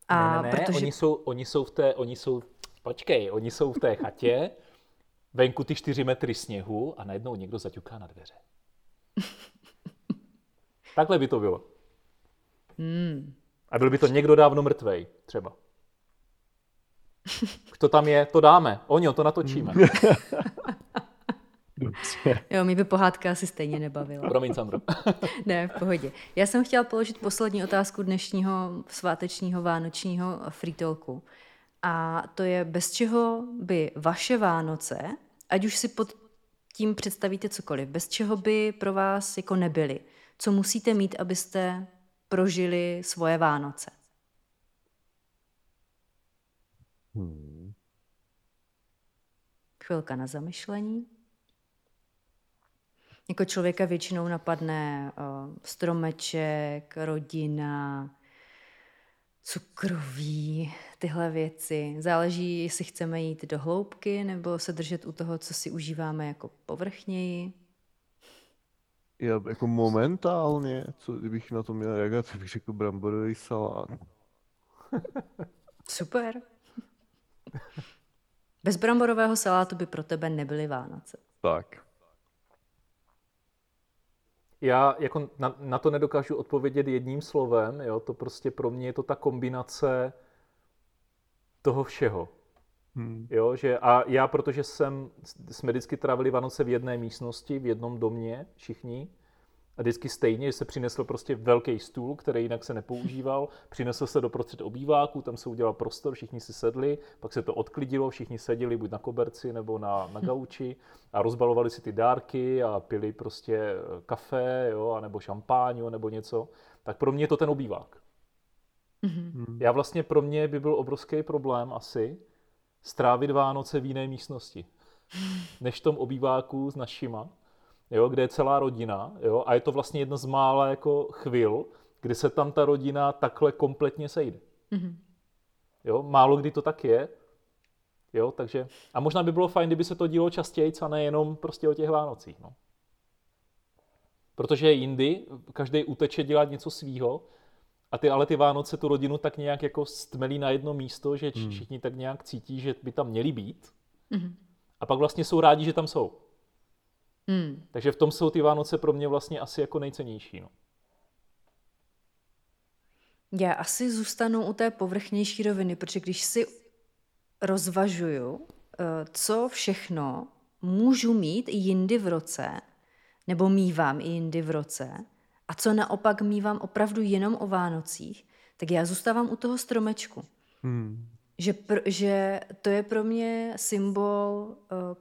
A ne, ne, ne, protože... oni, jsou, oni jsou v té, oni jsou, počkej, oni jsou v té chatě, venku ty čtyři metry sněhu a najednou někdo zaťuká na dveře. Takhle by to bylo. Hmm. A byl by to někdo dávno mrtvej, třeba. Kdo tam je, to dáme. Oni to natočíme. [LAUGHS] Jo, mi by pohádka asi stejně nebavila. Promiň, Sandro. [LAUGHS] ne, v pohodě. Já jsem chtěla položit poslední otázku dnešního svátečního vánočního free talku. A to je, bez čeho by vaše Vánoce, ať už si pod tím představíte cokoliv, bez čeho by pro vás jako nebyly? Co musíte mít, abyste prožili svoje Vánoce? Hmm. Chvilka na zamyšlení. Jako člověka většinou napadne uh, stromeček, rodina, cukroví, tyhle věci. Záleží, jestli chceme jít do hloubky nebo se držet u toho, co si užíváme jako povrchněji. Já jako momentálně, co kdybych na to měl reagovat, bych řekl bramborový salát. Super. [LAUGHS] Bez bramborového salátu by pro tebe nebyly Vánoce. Tak. Já jako na, na to nedokážu odpovědět jedním slovem, jo? to prostě pro mě je to ta kombinace toho všeho. Hmm. Jo, že a já, protože jsem, jsme vždycky trávili Vánoce v jedné místnosti, v jednom domě, všichni, a vždycky stejně, že se přinesl prostě velký stůl, který jinak se nepoužíval, přinesl se do prostřed obýváku, tam se udělal prostor, všichni si sedli, pak se to odklidilo, všichni seděli buď na koberci nebo na, na gauči a rozbalovali si ty dárky a pili prostě eh, kafe, jo, anebo šampáň, nebo něco. Tak pro mě je to ten obývák. Mm-hmm. Já vlastně pro mě by byl obrovský problém asi strávit Vánoce v jiné místnosti, [LAUGHS] než v tom obýváku s našima jo, kde je celá rodina, jo, a je to vlastně jedna z mála jako chvil, kdy se tam ta rodina takhle kompletně sejde. Mm-hmm. Jo, málo kdy to tak je, jo, takže, a možná by bylo fajn, kdyby se to dílo častěji, a nejenom prostě o těch Vánocích, no. Protože jindy každý uteče dělat něco svýho, a ty, ale ty Vánoce tu rodinu tak nějak jako stmelí na jedno místo, že hmm. všichni tak nějak cítí, že by tam měli být. Mm-hmm. A pak vlastně jsou rádi, že tam jsou. Hmm. Takže v tom jsou ty Vánoce pro mě vlastně asi jako nejcennější. No. Já asi zůstanu u té povrchnější roviny, protože když si rozvažuju, eh, co všechno můžu mít i jindy v roce, nebo mývám i jindy v roce, a co naopak mývám opravdu jenom o Vánocích, tak já zůstávám u toho stromečku. Hmm. Že, pr- že to je pro mě symbol, eh,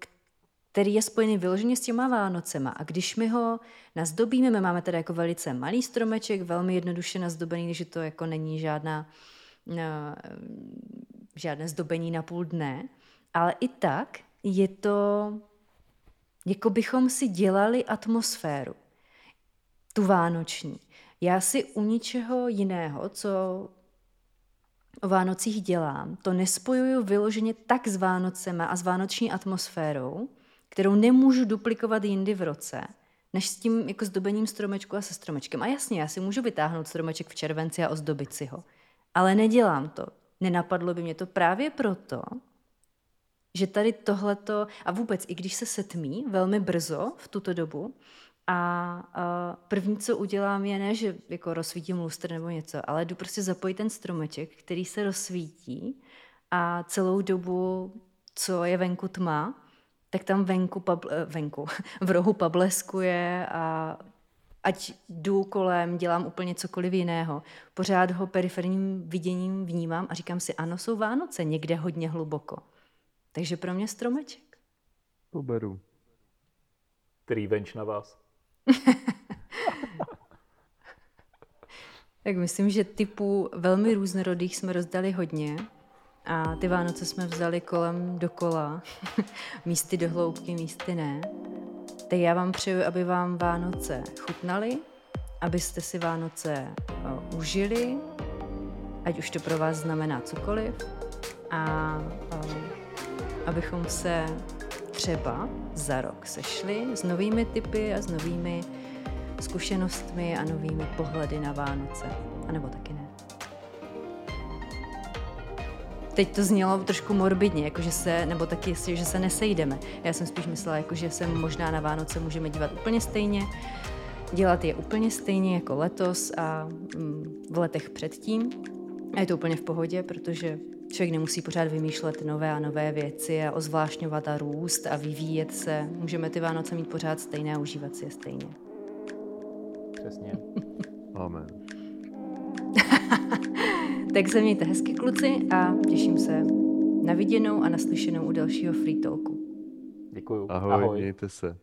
který je spojený vyloženě s těma Vánocema. A když my ho nazdobíme, my máme teda jako velice malý stromeček, velmi jednoduše nazdobený, že to jako není žádná, uh, žádné zdobení na půl dne, ale i tak je to, jako bychom si dělali atmosféru, tu vánoční. Já si u ničeho jiného, co o Vánocích dělám, to nespojuju vyloženě tak s Vánocema a s vánoční atmosférou, kterou nemůžu duplikovat jindy v roce, než s tím jako zdobením stromečku a se stromečkem. A jasně, já si můžu vytáhnout stromeček v červenci a ozdobit si ho. Ale nedělám to. Nenapadlo by mě to právě proto, že tady tohleto, a vůbec i když se setmí velmi brzo v tuto dobu, a, a první, co udělám, je ne, že jako rozsvítím lustr nebo něco, ale jdu prostě zapojit ten stromeček, který se rozsvítí a celou dobu, co je venku tma, tak tam venku, pabl, eh, venku [LAUGHS] v rohu pableskuje a ať jdu kolem, dělám úplně cokoliv jiného, pořád ho periferním viděním vnímám a říkám si, ano, jsou Vánoce někde hodně hluboko. Takže pro mě stromeček. To beru. Který venč na vás? [LAUGHS] [LAUGHS] tak myslím, že typů velmi různorodých jsme rozdali hodně. A ty Vánoce jsme vzali kolem dokola. [LAUGHS] místy do hloubky, místy ne. Tak já vám přeju, aby vám Vánoce chutnaly, abyste si Vánoce užili, ať už to pro vás znamená cokoliv. A abychom se třeba za rok sešli s novými typy a s novými zkušenostmi a novými pohledy na Vánoce. A nebo taky ne. Teď to znělo trošku morbidně, jako že se, nebo taky, že se nesejdeme. Já jsem spíš myslela, jako že se možná na Vánoce můžeme dívat úplně stejně, dělat je úplně stejně jako letos a mm, v letech předtím. A je to úplně v pohodě, protože člověk nemusí pořád vymýšlet nové a nové věci a ozvlášňovat a růst a vyvíjet se. Můžeme ty Vánoce mít pořád stejné a užívat si je stejně. Přesně. [LAUGHS] Amen. [LAUGHS] tak se mějte hezky, kluci, a těším se na viděnou a naslyšenou u dalšího Free Talku. Děkuju. Ahoj, Ahoj. mějte se.